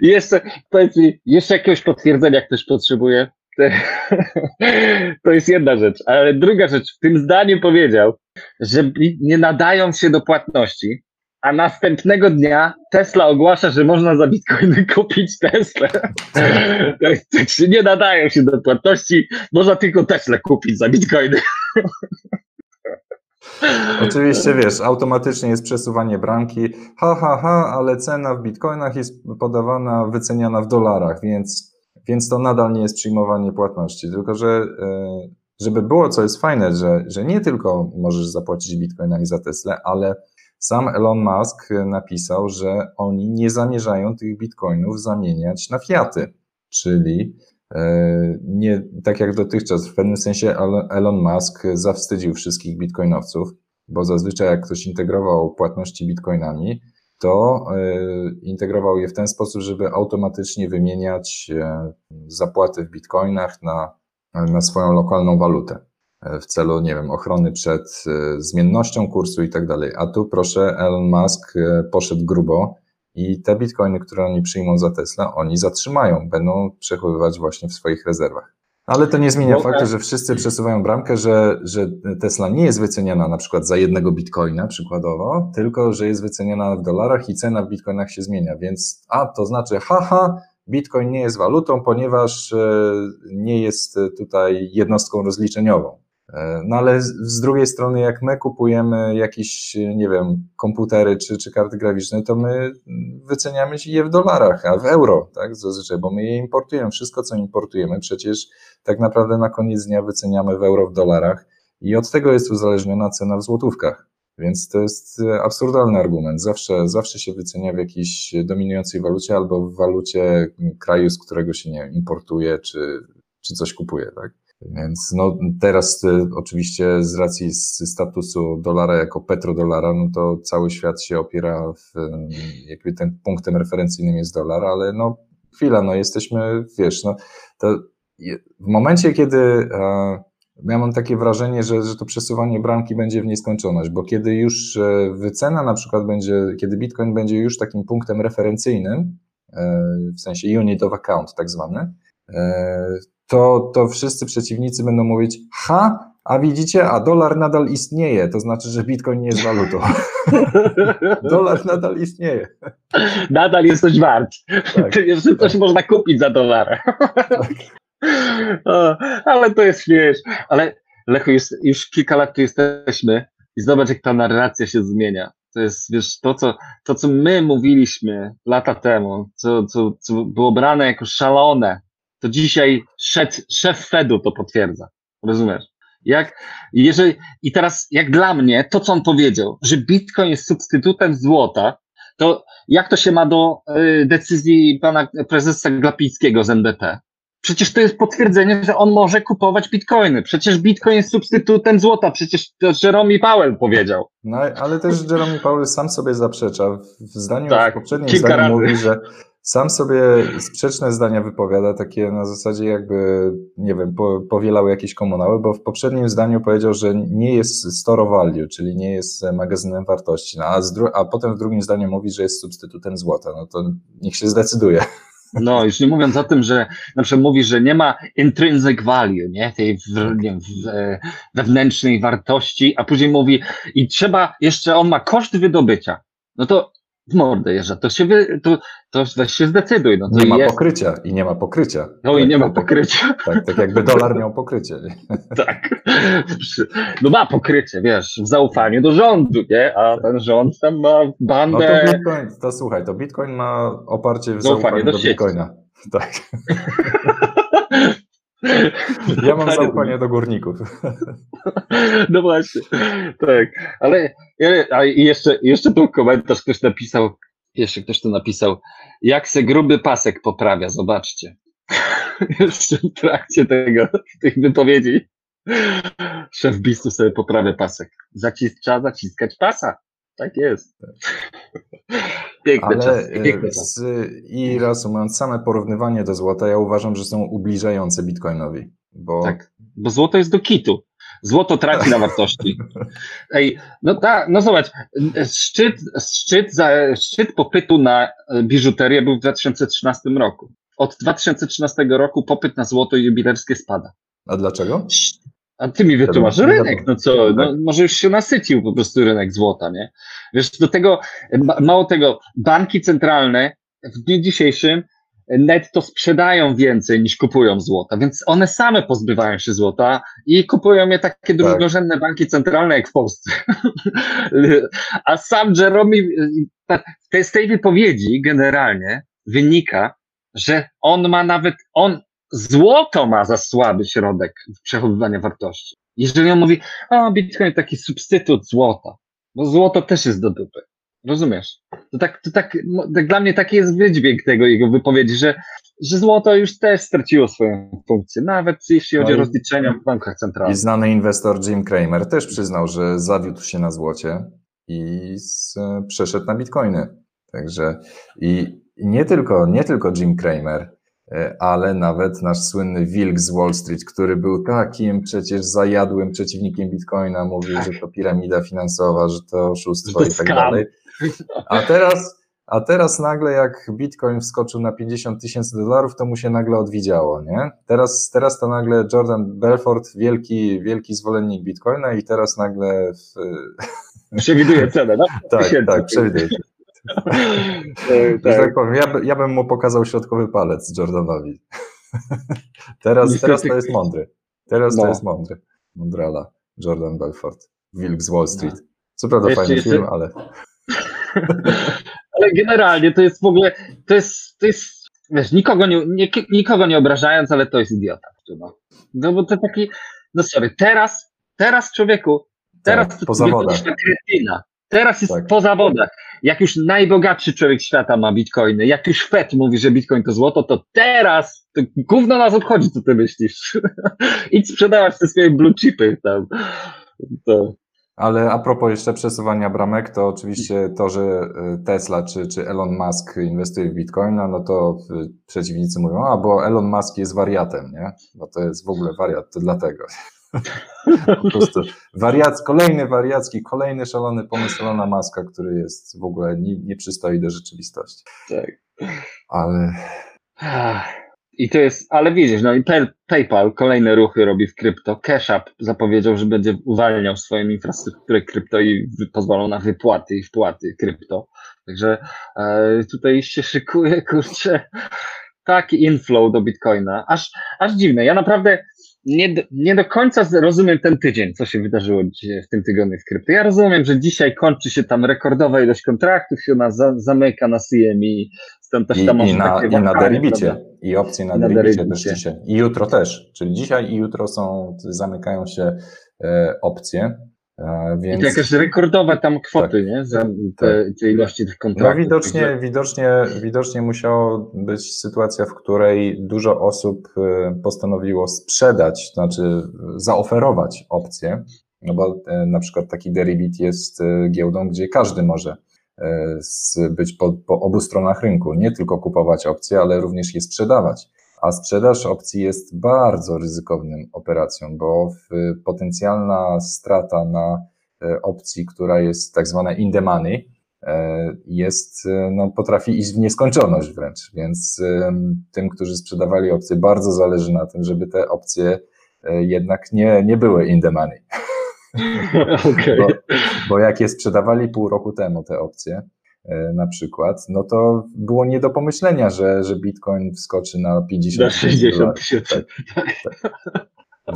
jeszcze, powiedz mi, jeszcze jakiegoś potwierdzenia ktoś potrzebuje? To jest jedna rzecz. Ale druga rzecz, w tym zdaniu powiedział, że nie nadają się do płatności, a następnego dnia Tesla ogłasza, że można za bitcoiny *laughs* kupić Tesla. nie nadają się do płatności, można tylko Tesla kupić za bitcoiny. Oczywiście wiesz, automatycznie jest przesuwanie bramki. Ha, ha, ha, ale cena w bitcoinach jest podawana, wyceniana w dolarach, więc, więc to nadal nie jest przyjmowanie płatności. Tylko, że e, żeby było, co jest fajne, że, że nie tylko możesz zapłacić bitcoinami za Tesla, ale sam Elon Musk napisał, że oni nie zamierzają tych bitcoinów zamieniać na fiaty, czyli e, nie tak jak dotychczas. W pewnym sensie Elon Musk zawstydził wszystkich bitcoinowców, bo zazwyczaj jak ktoś integrował płatności bitcoinami, to e, integrował je w ten sposób, żeby automatycznie wymieniać e, zapłaty w bitcoinach na, na swoją lokalną walutę w celu, nie wiem, ochrony przed e, zmiennością kursu i tak dalej. A tu proszę, Elon Musk e, poszedł grubo i te bitcoiny, które oni przyjmą za Tesla, oni zatrzymają, będą przechowywać właśnie w swoich rezerwach. Ale to nie zmienia faktu, że wszyscy przesuwają bramkę, że, że Tesla nie jest wyceniana na przykład za jednego bitcoina przykładowo, tylko że jest wyceniana w dolarach i cena w bitcoinach się zmienia. Więc a to znaczy, haha, bitcoin nie jest walutą, ponieważ e, nie jest tutaj jednostką rozliczeniową. E, no ale z drugiej strony, jak my kupujemy jakieś, nie wiem, komputery czy, czy karty graficzne, to my wyceniamy je w dolarach, a w euro, tak, zazwyczaj, bo my je importujemy. Wszystko, co importujemy, przecież tak naprawdę na koniec dnia wyceniamy w euro, w dolarach i od tego jest uzależniona cena w złotówkach. Więc to jest absurdalny argument. Zawsze, zawsze się wycenia w jakiejś dominującej walucie albo w walucie kraju, z którego się nie importuje czy, czy coś kupuje, tak? Więc no, teraz y, oczywiście z racji statusu dolara jako petrodolara, no to cały świat się opiera w, jakby ten punktem referencyjnym jest dolar, ale no chwila, no jesteśmy, wiesz, no to w momencie, kiedy ja mam takie wrażenie, że, że to przesuwanie bramki będzie w nieskończoność, bo kiedy już e, wycena na przykład będzie, kiedy Bitcoin będzie już takim punktem referencyjnym, e, w sensie unit of account tak zwany, e, to, to wszyscy przeciwnicy będą mówić, ha, a widzicie, a dolar nadal istnieje, to znaczy, że Bitcoin nie jest walutą. *laughs* dolar nadal istnieje. Nadal jest coś wart. Tak, Jeszcze coś tak. można kupić za dolar. Tak. *laughs* O, ale to jest śmieszne. Ale Lechu, jest, już kilka lat tu jesteśmy i zobacz, jak ta narracja się zmienia. To jest, wiesz, to, co, to, co my mówiliśmy lata temu, co, co, co było brane jako szalone, to dzisiaj szef, szef Fedu to potwierdza. Rozumiesz? Jak, jeżeli, I teraz, jak dla mnie, to co on powiedział, że Bitcoin jest substytutem złota, to jak to się ma do y, decyzji pana prezesa Glapińskiego z NBP? Przecież to jest potwierdzenie, że on może kupować bitcoiny. Przecież bitcoin jest substytutem złota. Przecież to Jerome Powell powiedział. No, ale też Jerome Powell sam sobie zaprzecza. W zdaniu, tak, w poprzednim zdaniu razy. mówi, że sam sobie sprzeczne zdania wypowiada, takie na zasadzie jakby, nie wiem, po, powielał jakieś komunały, bo w poprzednim zdaniu powiedział, że nie jest store value, czyli nie jest magazynem wartości, no, a, a potem w drugim zdaniu mówi, że jest substytutem złota. No to niech się zdecyduje. No, już nie mówiąc o tym, że na przykład mówi, że nie ma intrinsic value, nie, tej w, nie, w, e, wewnętrznej wartości, a później mówi i trzeba, jeszcze on ma koszt wydobycia. No to w mordę jeżdża, to się, wy, to, to weź się zdecyduj. No, nie ma jest. pokrycia i nie ma pokrycia. No tak, i nie ma tak, pokrycia. Tak, tak jakby dolar miał pokrycie. *laughs* Tak. No ma pokrycie, wiesz, w zaufaniu do rządu, nie? A ten rząd tam ma bandę. No to Bitcoin, to słuchaj, to Bitcoin ma oparcie w zaufaniu, zaufanie do, do Bitcoina. *laughs* Tak. *laughs* *laughs* Ja mam zaufanie do górników. *laughs* No właśnie, tak. Ale a jeszcze, jeszcze tu komentarz ktoś napisał, jeszcze ktoś tu napisał, jak se gruby pasek poprawia, zobaczcie. *laughs* Jeszcze w trakcie tego, tych wypowiedzi szef bistu sobie poprawia pasek. Zacis, trzeba zaciskać pasa. Tak jest. Piękne Ale czas, piękne z, I reasumując, same porównywanie do złota, ja uważam, że są ubliżające Bitcoinowi. Bo... Tak, bo złoto jest do kitu. Złoto traci na wartości. *laughs* Ej, no, ta, no zobacz, szczyt, szczyt, za, szczyt popytu na biżuterię był w 2013 roku. Od 2013 roku popyt na złoto jubilerskie spada. A dlaczego? A ty mi wytłumacz rynek, no co, no, może już się nasycił po prostu rynek złota, nie? Wiesz, do tego, mało tego, banki centralne w dniu dzisiejszym netto sprzedają więcej niż kupują złota, więc one same pozbywają się złota i kupują je takie tak. drugorzędne banki centralne jak w Polsce. *laughs* A sam Jerome, z tej wypowiedzi generalnie wynika, że on ma nawet, on złoto ma za słaby środek przechowywania wartości. Jeżeli on mówi, a Bitcoin taki substytut złota, bo złoto też jest do dupy. Rozumiesz? To tak, to tak, tak dla mnie taki jest wydźwięk tego jego wypowiedzi, że, że złoto już też straciło swoją funkcję, nawet jeśli chodzi no o rozliczenia w bankach centralnych. I znany inwestor Jim Cramer też przyznał, że zawiódł się na złocie i z, przeszedł na bitcoiny. Także i nie tylko, nie tylko Jim Cramer, ale nawet nasz słynny wilk z Wall Street, który był takim przecież zajadłym przeciwnikiem Bitcoina, mówił, że to piramida finansowa, że to oszustwo i tak dalej. A teraz, a teraz nagle jak Bitcoin wskoczył na 50 tysięcy dolarów, to mu się nagle odwidziało, nie? Teraz, teraz to nagle Jordan Belfort, wielki, wielki zwolennik Bitcoina i teraz nagle... W... Przewiduje cenę, no? tak, tak, przewiduje. *laughs* tak. tak powiem, ja, ja bym mu pokazał środkowy palec Jordanowi. *laughs* teraz, teraz to jest mądry. Teraz no. to jest mądry. Mondrala, Jordan Belfort, Wilk z Wall Street. Co prawda jeszcze, fajny film, ale... *laughs* ale generalnie to jest w ogóle, to jest, to jest wiesz, nikogo nie, nie, nikogo nie obrażając, ale to jest idiota. No, no bo to taki, no sorry, teraz, teraz człowieku, teraz tak, to po zawodach. kretyna. Teraz jest tak. po zawodach. Jak już najbogatszy człowiek świata ma bitcoiny, jak już Fed mówi, że bitcoin to złoto, to teraz to gówno nas obchodzi, co ty myślisz. *laughs* Idź sprzedawać te swoje blue chipy tam. To. Ale a propos jeszcze przesuwania bramek, to oczywiście to, że y, Tesla czy, czy Elon Musk inwestuje w Bitcoina, no to przeciwnicy mówią, a bo Elon Musk jest wariatem, nie? Bo to jest w ogóle wariat, to dlatego. *laughs* po prostu wariac, kolejny wariacki, kolejny szalony pomysł Elona Muska, który jest w ogóle nie, nie przystoi do rzeczywistości. Tak. Ale... I to jest, ale widzisz, no i PayPal kolejne ruchy robi w krypto. Cash App zapowiedział, że będzie uwalniał swoją infrastrukturę krypto i pozwolą na wypłaty i wpłaty krypto. Także e, tutaj się szykuje, kurczę, taki inflow do Bitcoina. Aż, aż dziwne. Ja naprawdę nie, nie do końca rozumiem ten tydzień, co się wydarzyło dzisiaj w tym tygodniu w krypto. Ja rozumiem, że dzisiaj kończy się tam rekordowa ilość kontraktów, się ona za, zamyka na CME, stąd też tam I, i na, i na deribicie, i opcje na, na deribicie też dzisiaj. I jutro też, czyli dzisiaj i jutro są, zamykają się e, opcje. Więc... I to jakaś rekordowe tam kwoty, tak, nie? Za te, tak. te ilości tych kontraktów. No widocznie, widocznie, widocznie musiała być sytuacja, w której dużo osób y, postanowiło sprzedać, to znaczy zaoferować opcje, no bo y, na przykład taki Deribit jest y, giełdą, gdzie każdy może być po, po obu stronach rynku, nie tylko kupować opcje, ale również je sprzedawać a sprzedaż opcji jest bardzo ryzykownym operacją, bo potencjalna strata na e, opcji, która jest tak zwana in the money, e, jest, e, no, potrafi iść w nieskończoność wręcz, więc tym, którzy sprzedawali opcje, bardzo zależy na tym, żeby te opcje jednak nie, nie były in the money. Okay. *laughs* Bo, bo jak je sprzedawali pół roku temu te opcje, na przykład, no to było nie do pomyślenia, że, że Bitcoin wskoczy na 50 Na 60 tysięcy. Tak, tak.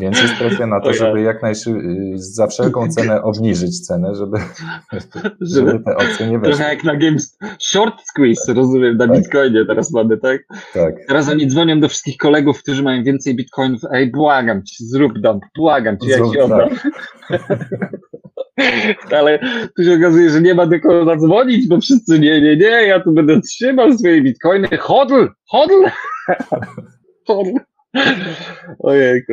Więc jest presja na to, żeby jak najszybciej, za wszelką cenę obniżyć cenę, żeby, *laughs* żeby te opcje nie weszły. Trochę jak na Games Short Squeeze, rozumiem, na tak. Bitcoinie teraz mamy, tak? Tak. Teraz oni dzwonią do wszystkich kolegów, którzy mają więcej Bitcoinów, ej, błagam cię, zrób dump, błagam cię, ja ci oddam. Tak. *laughs* Ale tu się okazuje, że nie ma do kogo zadzwonić, bo wszyscy nie, nie, nie, ja tu będę trzymał swoje bitcoiny. Hodl! Hodl! *laughs* Hodl! Ojejku.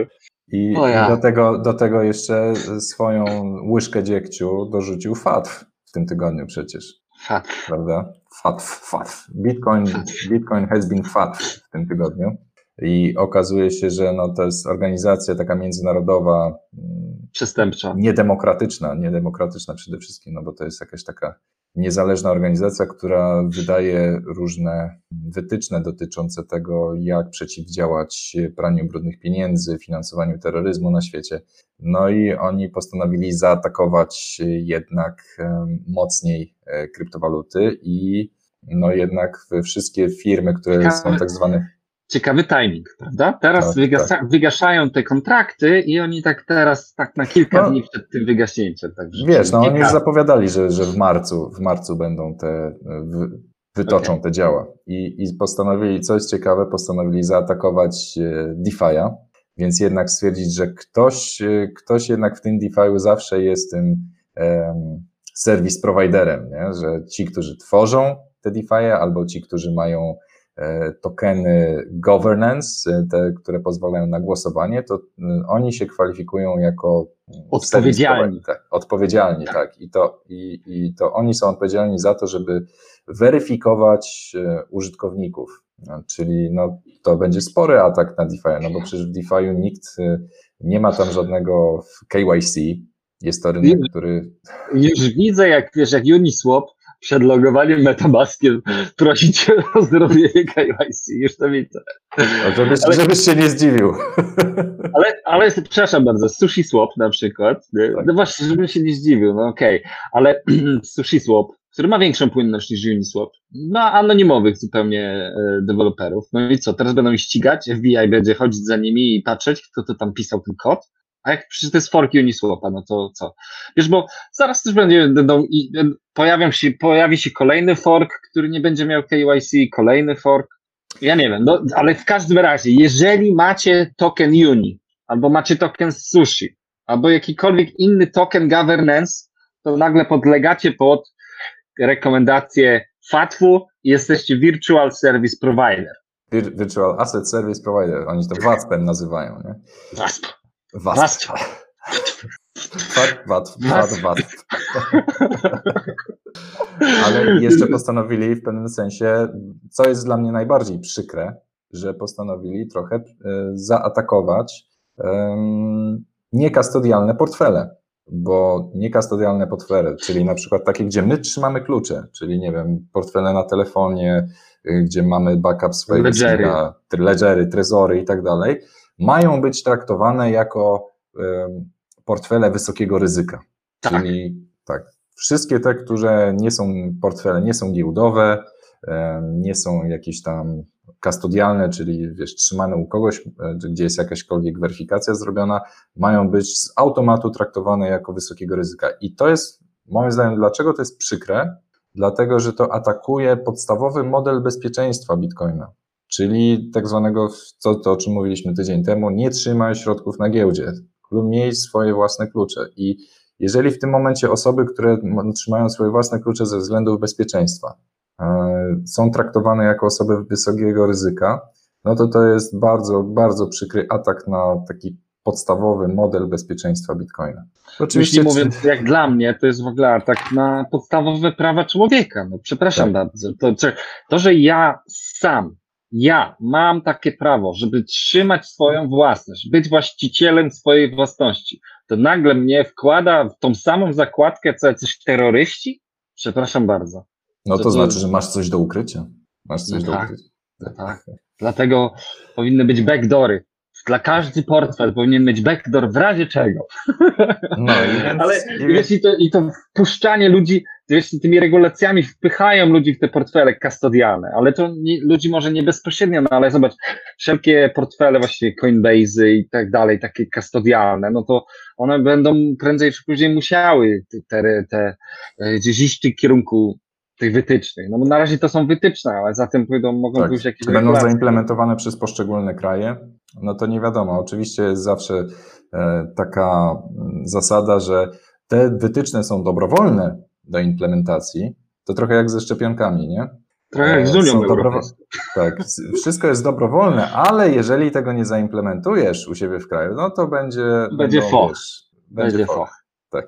I, do, tego, do tego jeszcze swoją łyżkę dziegciu dorzucił FATF w tym tygodniu przecież. FATF. Prawda? FATF, FATF. Bitcoin, Bitcoin has been FATF w tym tygodniu. I okazuje się, że no, to jest organizacja taka międzynarodowa, przestępcza. Niedemokratyczna, niedemokratyczna przede wszystkim, no bo to jest jakaś taka niezależna organizacja, która wydaje różne wytyczne dotyczące tego, jak przeciwdziałać praniu brudnych pieniędzy, finansowaniu terroryzmu na świecie. No i oni postanowili zaatakować jednak mocniej e, kryptowaluty i no jednak wszystkie firmy, które są tak zwane ciekawy timing, prawda? Teraz tak, wygasa- tak. wygaszają te kontrakty i oni tak teraz, tak na kilka no, dni przed tym wygaśnięciem. Także wiesz, no oni już zapowiadali, że, że w marcu, w marcu będą te, wytoczą okay. te działa I, i postanowili, co jest ciekawe, postanowili zaatakować e, DeFi'a, więc jednak stwierdzić, że ktoś, e, ktoś jednak w tym DeFi'u zawsze jest tym um, serwis providerem, nie? że ci, którzy tworzą te DeFi'e albo ci, którzy mają tokeny governance, e, te, które pozwalają na głosowanie, to e, oni się kwalifikują jako odpowiedzialni. Tak, odpowiedzialni, tak. tak. I, to, i, I to oni są odpowiedzialni za to, żeby weryfikować użytkowników. No, czyli no, to będzie spory atak na DeFi, no bo przecież w DeFi nikt nie ma tam żadnego KYC. Jest to rynek, który. Już widzę, jak wiesz, jak Uniswap przed logowaniem Metamaskiem prosić o zrobienie KYC, już to widzę. Żebyś, ale, żebyś się nie zdziwił. *laughs* Ale, ale przepraszam bardzo, Sushi Swap na przykład, tak. no właśnie, żebym się nie zdziwił, no okej, okay. ale *clears throat* Sushi Swap, który ma większą płynność niż Uniswap, ma anonimowych zupełnie e, deweloperów, no i co, teraz będą ich ścigać, FBI będzie chodzić za nimi i patrzeć, kto to tam pisał ten kod, A jak przecież to jest fork Uniswapa, no to co? Wiesz, bo zaraz też będzie, będą, i, pojawią się, pojawi się kolejny fork, który nie będzie miał KYC, kolejny fork. Ja nie wiem, no, ale w każdym razie, jeżeli macie token Uni, albo macie token Sushi, albo jakikolwiek inny token governance, to nagle podlegacie pod rekomendacje FATF-u i jesteście Virtual Service Provider. Virtual Asset Service Provider, oni to WASP-em nazywają, nie? WASP. WASP. WASP. WASP. WASP. Ale jeszcze postanowili w pewnym sensie, co jest dla mnie najbardziej przykre, że postanowili trochę e, zaatakować um, niekastodialne portfele bo niekastodialne portfele, czyli na przykład takie, gdzie my trzymamy klucze, czyli nie wiem, portfele na telefonie, y, gdzie mamy backup swojego ledgery, ledgery trezory i tak dalej, mają być traktowane jako portfele wysokiego ryzyka. Tak. Czyli tak, wszystkie te, które nie są portfele, nie są giełdowe, nie są jakieś tam kastodialne, czyli wiesz, trzymane u kogoś, e, gdzie jest jakaśkolwiek weryfikacja zrobiona, mają być z automatu traktowane jako wysokiego ryzyka. I to jest, moim zdaniem, dlaczego to jest przykre? Dlatego, że to atakuje podstawowy model bezpieczeństwa Bitcoina, czyli tak zwanego, to, to o czym mówiliśmy tydzień temu, nie trzymaj środków na giełdzie, miej swoje własne klucze. I jeżeli w tym momencie osoby, które trzymają swoje własne klucze ze względów bezpieczeństwa, E, są traktowane jako osoby wysokiego ryzyka, no to to jest bardzo, bardzo przykry atak na taki podstawowy model bezpieczeństwa Bitcoina. Oczywiście Jeśli mówiąc, jak dla mnie, to jest w ogóle atak na podstawowe prawa człowieka. No, przepraszam tak. bardzo. To, to, że ja sam, ja mam takie prawo, żeby trzymać swoją własność, być właścicielem swojej własności, to nagle mnie wkłada w tą samą zakładkę co jacyś terroryści? Przepraszam bardzo. No to, to znaczy, że masz coś do ukrycia. Masz coś no do tak, ukrycia. Tak. Dlatego powinny być backdory. Dla każdy portfel powinien mieć backdoor w razie czego. No, *laughs* więc, Ale i wiesz, i to, i to wpuszczanie ludzi, wiesz, tymi regulacjami wpychają ludzi w te portfele kastodialne, ale to nie, ludzi może nie bezpośrednio, no ale zobacz, wszelkie portfele właśnie Coinbase i tak dalej, takie kastodialne, no to one będą prędzej czy później musiały te, te, te gdzieś iść w tym kierunku tych wytycznych. No bo na razie to są wytyczne, ale zatem pójdą, mogą tak. pójść jakieś Będą regulacje. zaimplementowane przez poszczególne kraje, no to nie wiadomo. Oczywiście jest zawsze e, taka mm, zasada, że te wytyczne są dobrowolne do implementacji, to trochę jak ze szczepionkami, nie? Trochę jak z Unią Tak, wszystko jest dobrowolne, ale jeżeli tego nie zaimplementujesz u siebie w kraju, no to będzie... Będzie foch. Będzie, będzie foch. Tak.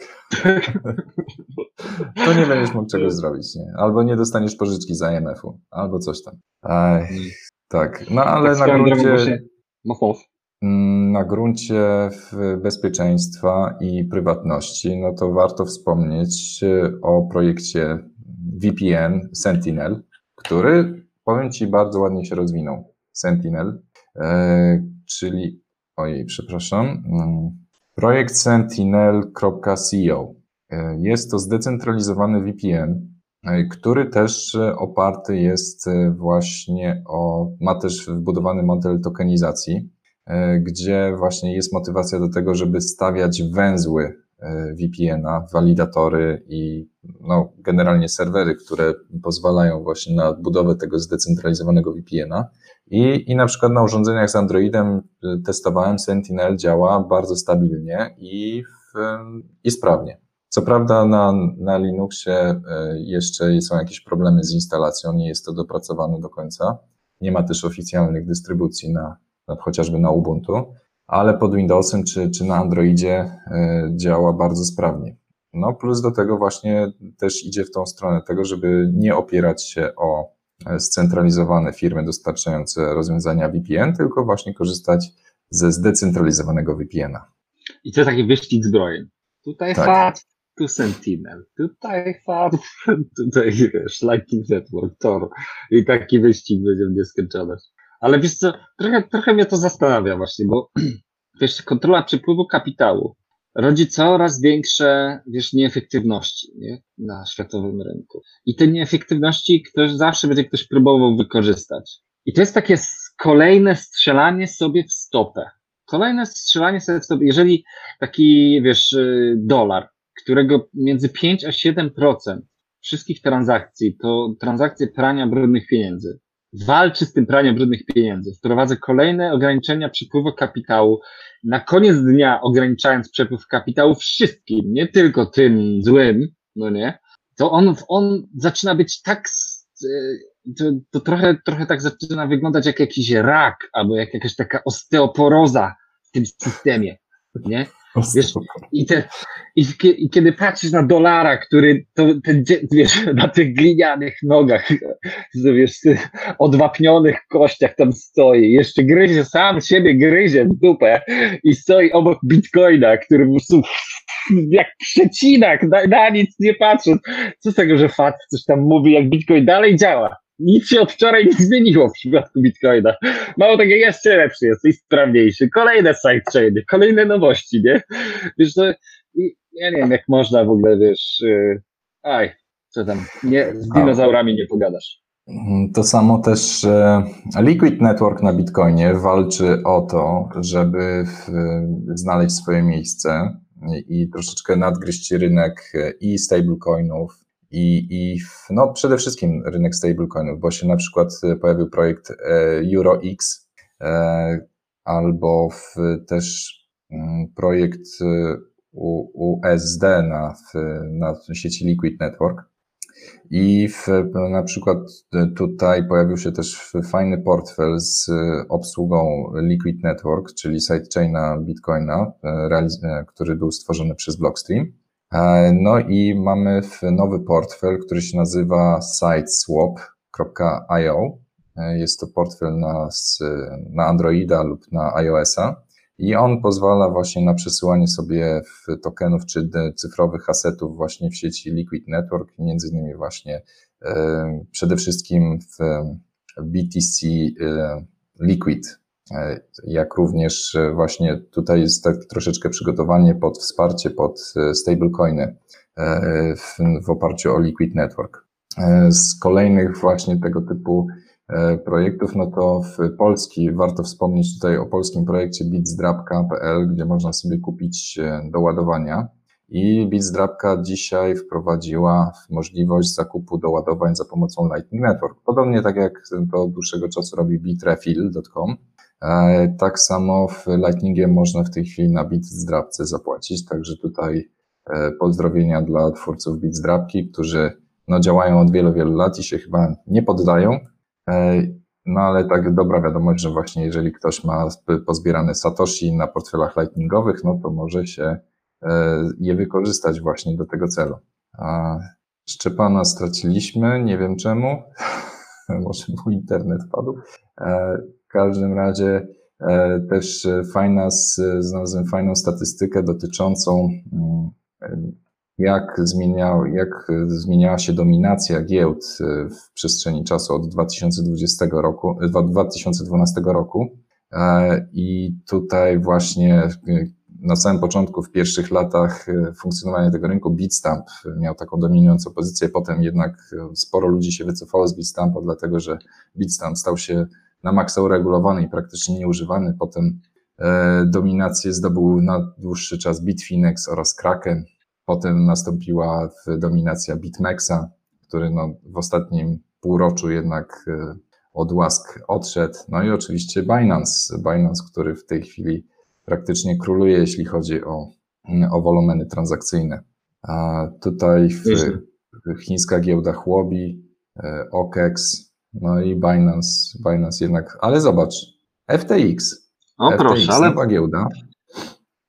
to nie będziesz mógł czegoś zrobić, nie? Albo nie dostaniesz pożyczki z IMF-u, albo coś tam. Ech, tak, no ale tak na gruncie... Mm, na gruncie bezpieczeństwa i prywatności, no to warto wspomnieć e, o projekcie VPN Sentinel, który, powiem Ci, bardzo ładnie się rozwinął. Sentinel, e, czyli, ojej, przepraszam, mm, Projekt sentinel.co. E, jest to zdecentralizowany VPN, e, który też oparty jest właśnie o, ma też wbudowany model tokenizacji, gdzie właśnie jest motywacja do tego, żeby stawiać węzły VPN-a, walidatory i no, generalnie serwery, które pozwalają właśnie na budowę tego zdecentralizowanego VPN-a. I, I na przykład na urządzeniach z Androidem y, testowałem, Sentinel działa bardzo stabilnie i, w, i sprawnie. Co prawda na, na Linuxie jeszcze są jakieś problemy z instalacją, nie jest to dopracowane do końca. Nie ma też oficjalnych dystrybucji na chociażby na Ubuntu, ale pod Windowsem czy, czy na Androidzie y, działa bardzo sprawnie. No plus do tego właśnie też idzie w tą stronę tego, żeby nie opierać się o scentralizowane firmy dostarczające rozwiązania VPN, tylko właśnie korzystać ze zdecentralizowanego VPN-a. I to taki wyścig zbrojeń. Tutaj tak. FAT, tu Sentinel, tutaj FAT, *laughs* tutaj Lightning Network, Tor. I taki wyścig będzie w nieskończoność. Ale wiesz co, trochę, trochę mnie to zastanawia właśnie, bo *clears throat* wiesz, kontrola przepływu kapitału rodzi coraz większe, wiesz, nieefektywności nie? na światowym rynku. I te nieefektywności ktoś zawsze będzie ktoś próbował wykorzystać. I to jest takie kolejne strzelanie sobie w stopę. kolejne strzelanie sobie w sobie, jeżeli taki, wiesz, y, dolar, którego między 5 a 7% wszystkich transakcji to transakcje prania brudnych pieniędzy, walczy z tym praniem brudnych pieniędzy, wprowadza kolejne ograniczenia przepływu kapitału, na koniec dnia ograniczając przepływ kapitału wszystkim, nie tylko tym złym, no nie, to on, on zaczyna być tak, to, to trochę, trochę tak zaczyna wyglądać jak jakiś rak, albo jak jakaś taka osteoporoza w tym systemie, nie? Wiesz, i, te, i, i, kiedy patrzysz na dolara, który to, wiesz, *laughs* na tych glinianych nogach, wiesz, odwapnionych kościach tam stoi, jeszcze gryzie, sam siebie gryzie w dupę i stoi obok bitcoina, który po prostu jak przecinak, na, na nic nie patrząc. Co z tego, że FAT coś tam mówi, jak bitcoin dalej działa? Nic się od wczoraj nie zmieniło w przypadku Bitcoina. Mało tego, jeszcze lepszy jest i sprawniejszy. Kolejne sidechainy, kolejne nowości, nie? Wiesz, to, ja nie wiem, jak można w ogóle, wiesz, yy, aj, co tam, nie, z dinozaurami nie pogadasz. To samo też e, Liquid Network na Bitcoinie walczy o to, żeby znaleźć swoje miejsce i troszeczkę nadgryźć rynek i stablecoinów, i, i no, przede wszystkim rynek stablecoinów, bo się na przykład e, pojawił projekt e, EuroX e, albo w, też mm, projekt USD na, na sieci Liquid Network. I w, na przykład tutaj pojawił się też fajny portfel z obsługą Liquid Network, czyli sidechaina Bitcoina, który był stworzony przez Blockstream. E, no i mamy nowy portfel, który się nazywa siteswap.io. E, jest to portfel na, na Androida lub na iOS-a i on pozwala właśnie na przesyłanie sobie tokenów czy cyfrowych asetów właśnie w sieci Liquid Network, między innymi właśnie e, przede wszystkim w BTC Liquid, jak również e, właśnie tutaj jest tak troszeczkę przygotowanie pod wsparcie pod e, stablecoiny w, w oparciu o Liquid Network. Z kolejnych właśnie tego typu projektów, no to w Polski warto wspomnieć tutaj o polskim projekcie bitsdrapka.pl, gdzie można sobie kupić do ładowania. I Bitsdrapka dzisiaj wprowadziła możliwość zakupu doładowań za pomocą Lightning Network. Podobnie tak jak to od dłuższego czasu robi bitrefill.com. E, tak samo w Lightningiem można w tej chwili na Bitsdrapce zapłacić, także tutaj e, pozdrowienia dla twórców Bitsdrapki, którzy no, działają od wielu, wielu lat i się chyba nie poddają. E, no ale tak dobra wiadomość, że właśnie jeżeli ktoś ma pozbierane Satoshi na portfelach lightningowych, no to może się je wykorzystać właśnie do tego celu. Szczepana straciliśmy, nie wiem czemu. *laughs* Może mu internet padł każdym razie e, też fajna, znalazłem fajną statystykę dotyczącą mm, jak, zmieniał, jak zmieniała się dominacja giełd e, w przestrzeni czasu od 2020 roku, 2012 e, roku. I tutaj właśnie na samym początku, w pierwszych latach funkcjonowania tego rynku, Bitstamp miał taką dominującą pozycję, potem jednak sporo ludzi się wycofało z Bitstampa, dlatego że Bitstamp stał się na maksa uregulowany i praktycznie nieużywany. Potem e, dominację zdobył na dłuższy czas Bitfinex oraz Kraken. Potem nastąpiła dominacja BitMEXa, który no, w ostatnim półroczu jednak e, od łask odszedł. No i oczywiście Binance, Binance, który w tej chwili praktycznie króluje, jeśli chodzi o, o wolumeny transakcyjne. A tutaj w, chińska giełda Huobi, e, OKEX, no i Binance, Binance jednak, ale zobacz, FTX. O FTX, proszę, ale... nowa giełda.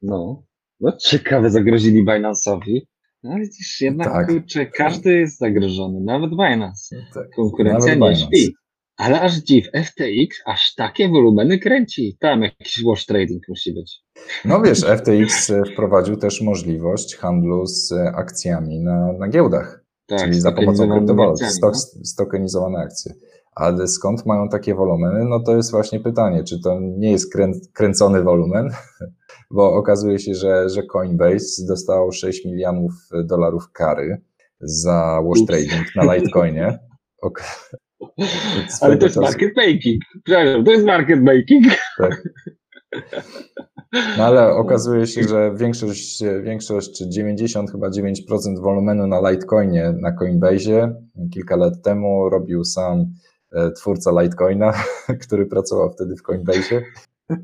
No, no ciekawe, zagrozili Binance'owi. No ale widzisz, jednak tak. kurczę, każdy jest zagrożony, nawet Binance. Tak, Konkurencja nawet nie Binance. śpi. Ale aż dziw, FTX aż takie wolumeny kręci. Tam jakiś wash trading musi być. No wiesz, FTX wprowadził też możliwość handlu z akcjami na, na giełdach. Tak, czyli za pomocą kryptowalut, stok, stokenizowane akcje. Ale skąd mają takie wolumeny? No to jest właśnie pytanie, czy to nie jest krę, kręcony wolumen, *laughs* bo okazuje się, że, że Coinbase dostał 6 milionów dolarów kary za wash trading na Litecoinie. *laughs* Ale to jest market making. Przepraszam, to jest market making. Tak. *laughs* No ale *laughs* okazuje się, że większość, większość czy 90 chyba 9% wolumenu na Litecoinie na Coinbase kilka lat temu robił sam e, twórca Litecoina, *laughs* który pracował wtedy w Coinbase.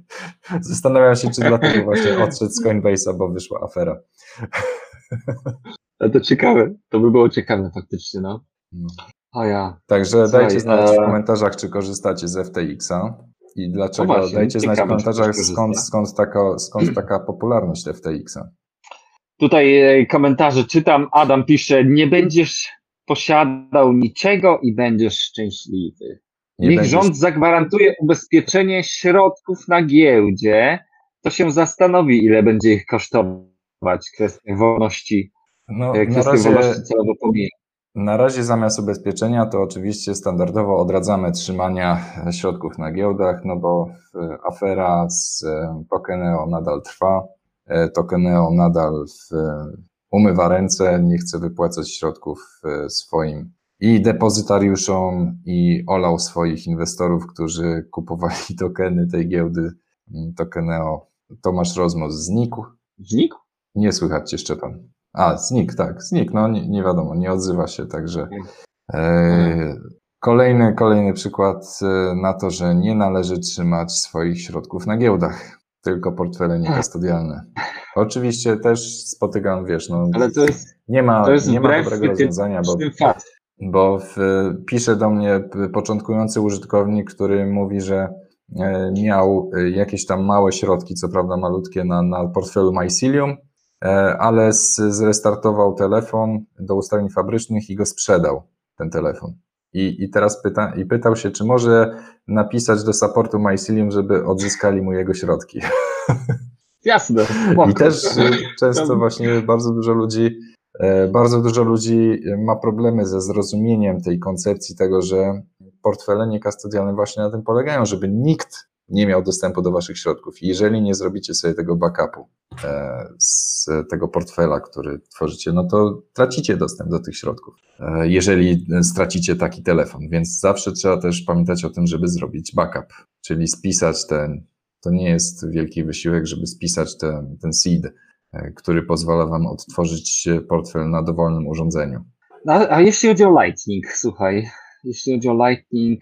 *laughs* Zastanawiam się, czy dlatego właśnie odszedł z Coinbase'a, bo wyszła afera. No to ciekawe, to by było ciekawe faktycznie, no. no. A ja. Także Słuchaj, dajcie znać w komentarzach, czy korzystacie z FTX-a i dlaczego. No dajcie znać w komentarzach, skąd, skąd, taka, skąd taka popularność FTX-a. Tutaj e, komentarze czytam. Adam pisze: Nie będziesz posiadał niczego i będziesz szczęśliwy. Nie Niech będziesz... rząd zagwarantuje ubezpieczenie środków na giełdzie, to się zastanowi, ile będzie ich kosztować. Kwestia wolności, no, e, kwestię razie... wolności celowo pomija. Na razie zamiast ubezpieczenia to oczywiście standardowo odradzamy trzymania środków na giełdach, no bo afera z e, Tokeneo nadal trwa. E, Tokeneo nadal umywa ręce, nie chce wypłacać środków e, swoim i depozytariuszom i olał swoich inwestorów, którzy kupowali *laughs* tokeny tej giełdy mm, Tokeneo. Tomasz Rozmoz znikł. Znikł? Nie słychać cię, Szczepan. A, znik, tak, znik, no nie, nie wiadomo, nie odzywa się, także e, kolejny, kolejny przykład e, na to, że nie należy trzymać swoich środków na giełdach, tylko portfele niekastodialne. Oczywiście też spotykam, wiesz, no, Ale to jest, nie ma, to jest nie ma dobrego rozwiązania, bo, bo w, pisze do mnie początkujący użytkownik, który mówi, że e, miał e, jakieś tam małe środki, co prawda malutkie, na, na portfelu Mycelium, ale zrestartował telefon do ustawień fabrycznych i go sprzedał, ten telefon. I, i teraz pyta, i pytał się, czy może napisać do supportu Mycelium, żeby odzyskali mu jego środki. *laughs* Jasne. I też e, często właśnie bardzo dużo ludzi, e, bardzo dużo ludzi ma problemy ze zrozumieniem tej koncepcji tego, że portfele niekastodialne właśnie na tym polegają, żeby nikt nie miał dostępu do waszych środków. jeżeli nie zrobicie sobie tego backupu e, z tego portfela, który tworzycie, no to tracicie dostęp do tych środków, e, jeżeli stracicie taki telefon. Więc zawsze trzeba też pamiętać o tym, żeby zrobić backup, czyli spisać ten, to nie jest wielki wysiłek, żeby spisać ten, ten seed, e, który pozwala wam odtworzyć portfel na dowolnym urządzeniu. A, a jeśli chodzi o Lightning, słuchaj, jeśli chodzi o Lightning,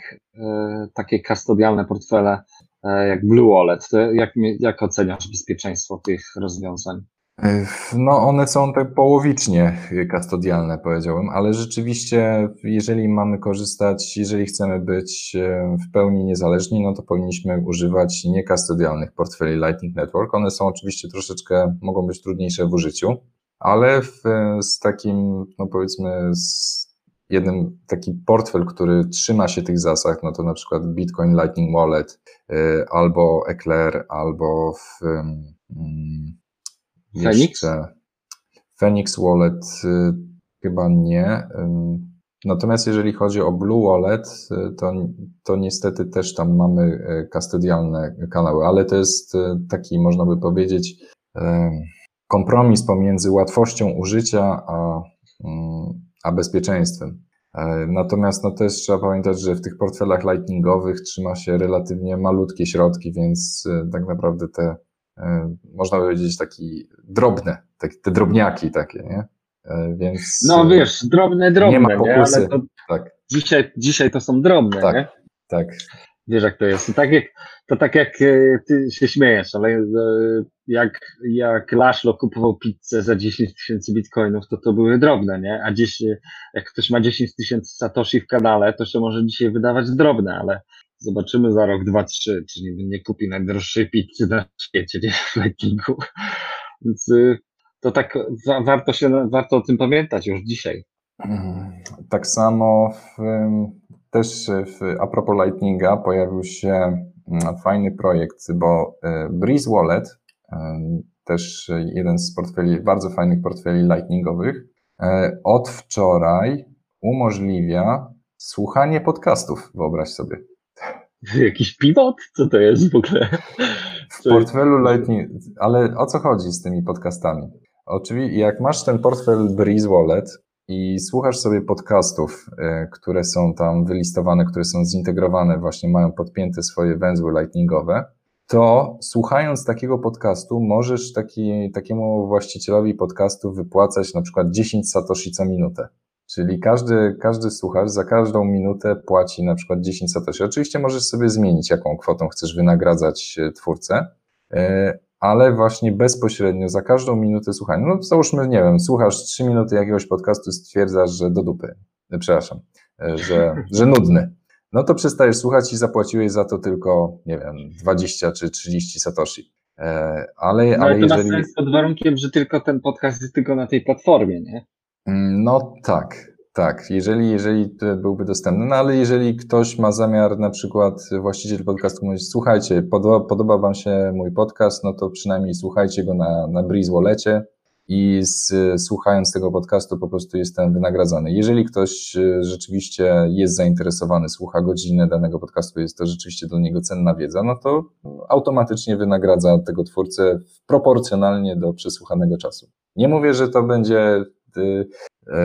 takie kastodialne portfele, jak Blue Wallet. Jak, jak oceniasz bezpieczeństwo tych rozwiązań? E, no, one są tak połowicznie kastodialne, powiedziałbym, ale rzeczywiście, jeżeli mamy korzystać, jeżeli chcemy być e, w pełni niezależni, no to powinniśmy używać niekastodialnych portfeli Lightning Network. One są oczywiście troszeczkę, mogą być trudniejsze w użyciu, ale w, z takim, no powiedzmy, z jeden taki portfel, który trzyma się tych zasad, no to na przykład Bitcoin Lightning Wallet, y, albo Eclair, albo w, um, Phoenix? Phoenix Wallet y, chyba nie. Natomiast jeżeli chodzi o Blue Wallet, y, to, to niestety też tam mamy kastodialne kanały, ale to jest taki, można by powiedzieć, kompromis pomiędzy łatwością użycia a a bezpieczeństwem. E, natomiast no też trzeba pamiętać, że w tych portfelach lightningowych trzyma się relatywnie malutkie środki, więc e, tak naprawdę te, e, można powiedzieć, taki drobne, tak, te drobniaki takie, nie? Więc. No wiesz, drobne, drobne, nie ma pokusy. Nie? To tak. dzisiaj, dzisiaj to są drobne, tak, nie? Tak. Wiesz, jak to jest. To tak jak, to tak jak ty się śmiejesz, ale jak, jak Laszlo kupował pizzę za 10 tysięcy bitcoinów, to to były drobne, nie? A dziś, jak ktoś ma 10 tysięcy satoshi w kanale, to się może dzisiaj wydawać drobne, ale zobaczymy za rok, dwa, trzy, czy nie, nie kupi najdroższej pizzy na świecie, nie? W Lightningu. Więc y, to tak warto się, warto o tym pamiętać już dzisiaj. Tak samo w, też w, a propos Lightninga pojawił się mm, fajny projekt, bo y, Breeze Wallet też jeden z portfeli, bardzo fajnych portfeli lightningowych, e, od wczoraj umożliwia słuchanie podcastów, wyobraź sobie. Jakiś pivot? Co to jest w ogóle? W portfelu Lightning, ale o co chodzi z tymi podcastami? Oczywiście, jak masz ten portfel Breeze Wallet i słuchasz sobie podcastów, e, które są tam wylistowane, które są zintegrowane, właśnie mają podpięte swoje węzły lightningowe, to słuchając takiego podcastu, możesz taki, takiemu właścicielowi podcastu wypłacać na przykład 10 satoshi co minutę. Czyli każdy, każdy słuchacz za każdą minutę płaci na przykład 10 satoshi. Oczywiście możesz sobie zmienić, jaką kwotą chcesz wynagradzać e, twórcę, e, ale właśnie bezpośrednio za każdą minutę słuchania. No załóżmy, nie wiem, słuchasz 3 minuty jakiegoś podcastu, stwierdzasz, że do dupy, e, przepraszam, że, że nudny. No to przestajesz słuchać i zapłaciłeś za to tylko, nie wiem, 20 czy 30 satoshi. Ale, no, ale, ale to jeżeli... ma sens pod warunkiem, że tylko ten podcast jest tylko na tej platformie, nie? Mm, no tak, tak, jeżeli, jeżeli byłby dostępny, no ale jeżeli ktoś ma zamiar, na przykład właściciel podcastu mówi, słuchajcie, podoba, podoba wam się mój podcast, no to przynajmniej słuchajcie go na, na Breeze Wallecie i z, słuchając tego podcastu po prostu jestem wynagradzany. Jeżeli ktoś e, rzeczywiście jest zainteresowany, słucha godzinę danego podcastu, jest to rzeczywiście dla niego cenna wiedza, no to automatycznie wynagradza tego twórcę proporcjonalnie do przesłuchanego czasu. Nie mówię, że to będzie y,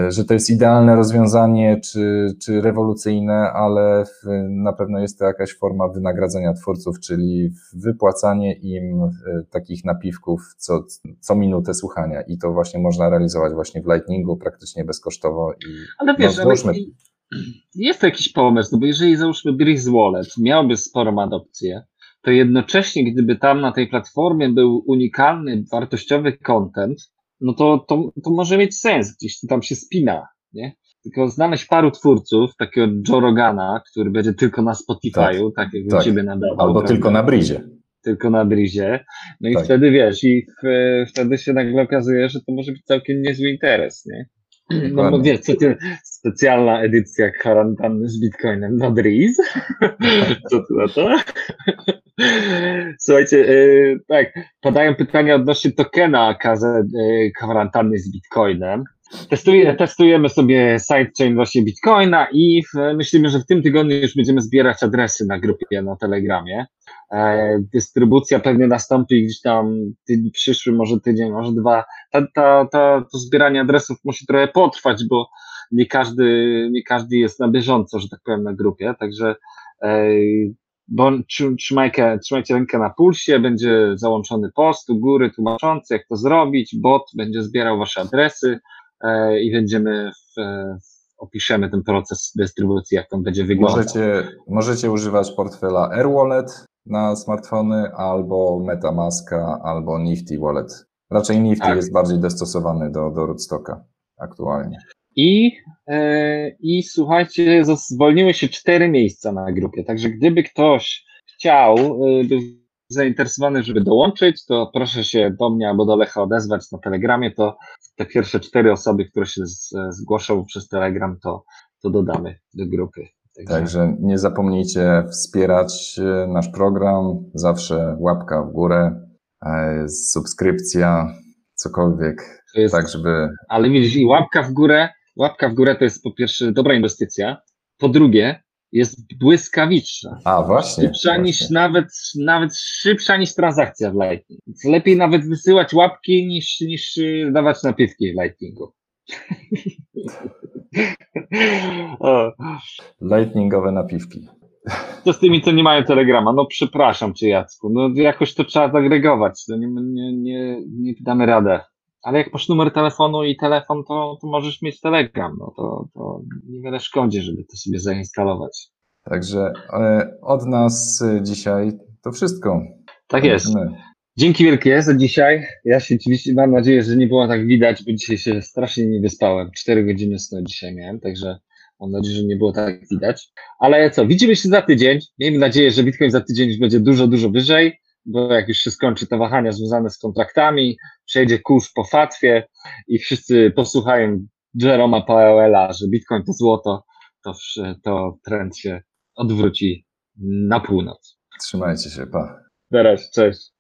że to jest idealne rozwiązanie czy, czy rewolucyjne, ale na pewno jest to jakaś forma wynagradzania twórców, czyli wypłacanie im y, takich napiwków co, co minutę słuchania i to właśnie można realizować właśnie w Lightningu praktycznie bezkosztowo. I, ale wiesz, no, ale jest to jakiś pomysł, no bo jeżeli załóżmy Breeze Wallet miałby sporą adopcję, to jednocześnie gdyby tam na tej platformie był unikalny, wartościowy content, no to, to, to może mieć sens, gdzieś tam się spina, nie? Tylko znaleźć paru twórców, takiego Joe Rogana, który będzie tylko na Spotify'u, tak, tak jak tak. ciebie nadawał. Albo prawda? tylko na Brizie. Tylko na Brizie. No tak. i wtedy wiesz, i w, wtedy się nagle okazuje, że to może być całkiem niezły interes, nie? No bo wiesz, co ty, specjalna edycja kwarantanny z Bitcoinem na Breeze? *laughs* Co ty na to? Słuchajcie, yy, tak, padają pytania odnośnie tokena yy, kwarantanny z Bitcoinem. Testuje, testujemy sobie sidechain właśnie Bitcoina i w, myślimy, że w tym tygodniu już będziemy zbierać adresy na grupie na Telegramie. E, dystrybucja pewnie nastąpi gdzieś tam tydzień, przyszły, może tydzień, może dwa. Ta, ta, ta, to zbieranie adresów musi trochę potrwać, bo nie każdy, nie każdy jest na bieżąco, że tak powiem, na grupie, także e, bo trzymajcie, trzymajcie rękę na pulsie, będzie załączony post u góry tłumaczący, jak to zrobić, bot będzie zbierał wasze adresy e, i będziemy w, opiszemy ten proces dystrybucji, jak on będzie wyglądał. Możecie, możecie używać portfela AirWallet na smartfony, albo MetaMaska, albo Nifty Wallet. Raczej Nifty tak. jest bardziej dostosowany do, do rootstocka aktualnie. I, e, I słuchajcie, zwolniły się cztery miejsca na grupie, także gdyby ktoś chciał, e, był zainteresowany, żeby dołączyć, to proszę się do mnie albo do Lecha odezwać na Telegramie, to te pierwsze cztery osoby, które się zgłoszą przez Telegram, to, to dodamy do grupy. Także... Nie zapomnijcie wspierać e, nasz program, zawsze łapka w górę, subskrypcja, cokolwiek, jest, tak żeby... Ale widzisz, i łapka w górę łapka w górę to jest po pierwsze dobra inwestycja, po drugie jest błyskawiczna. A, właśnie. Szybsza właśnie. niż nawet, nawet szybsza niż transakcja w Lightning. Więc lepiej nawet wysyłać łapki niż, niż y, dawać napiwki w Lightningu. Lightningowe napiwki. Co z tymi, co nie mają telegrama? No przepraszam cię Jacku, no jakoś to trzeba zagregować, no nie, nie, nie, nie damy radę ale jak masz numer telefonu i telefon, to, to możesz mieć Telegram. No to, to niewiele szkodzi, żeby to sobie zainstalować. Także e, od nas dzisiaj to wszystko. Tak jest. Dzięki wielkie za dzisiaj. Ja się oczywiście mam nadzieję, że nie było tak widać, bo dzisiaj się strasznie nie wyspałem. Cztery godziny snu dzisiaj miałem, także mam nadzieję, że nie było tak widać. Ale co, widzimy się za tydzień. Miejmy nadzieję, że Bitcoin za tydzień już będzie dużo, dużo wyżej bo jak już się skończy te wahania związane z kontraktami, przejdzie kurs po fatwie i wszyscy posłuchają Jeroma Powella, że Bitcoin to złoto, to, to trend się odwróci na północ. Trzymajcie się, pa. Teraz, cześć.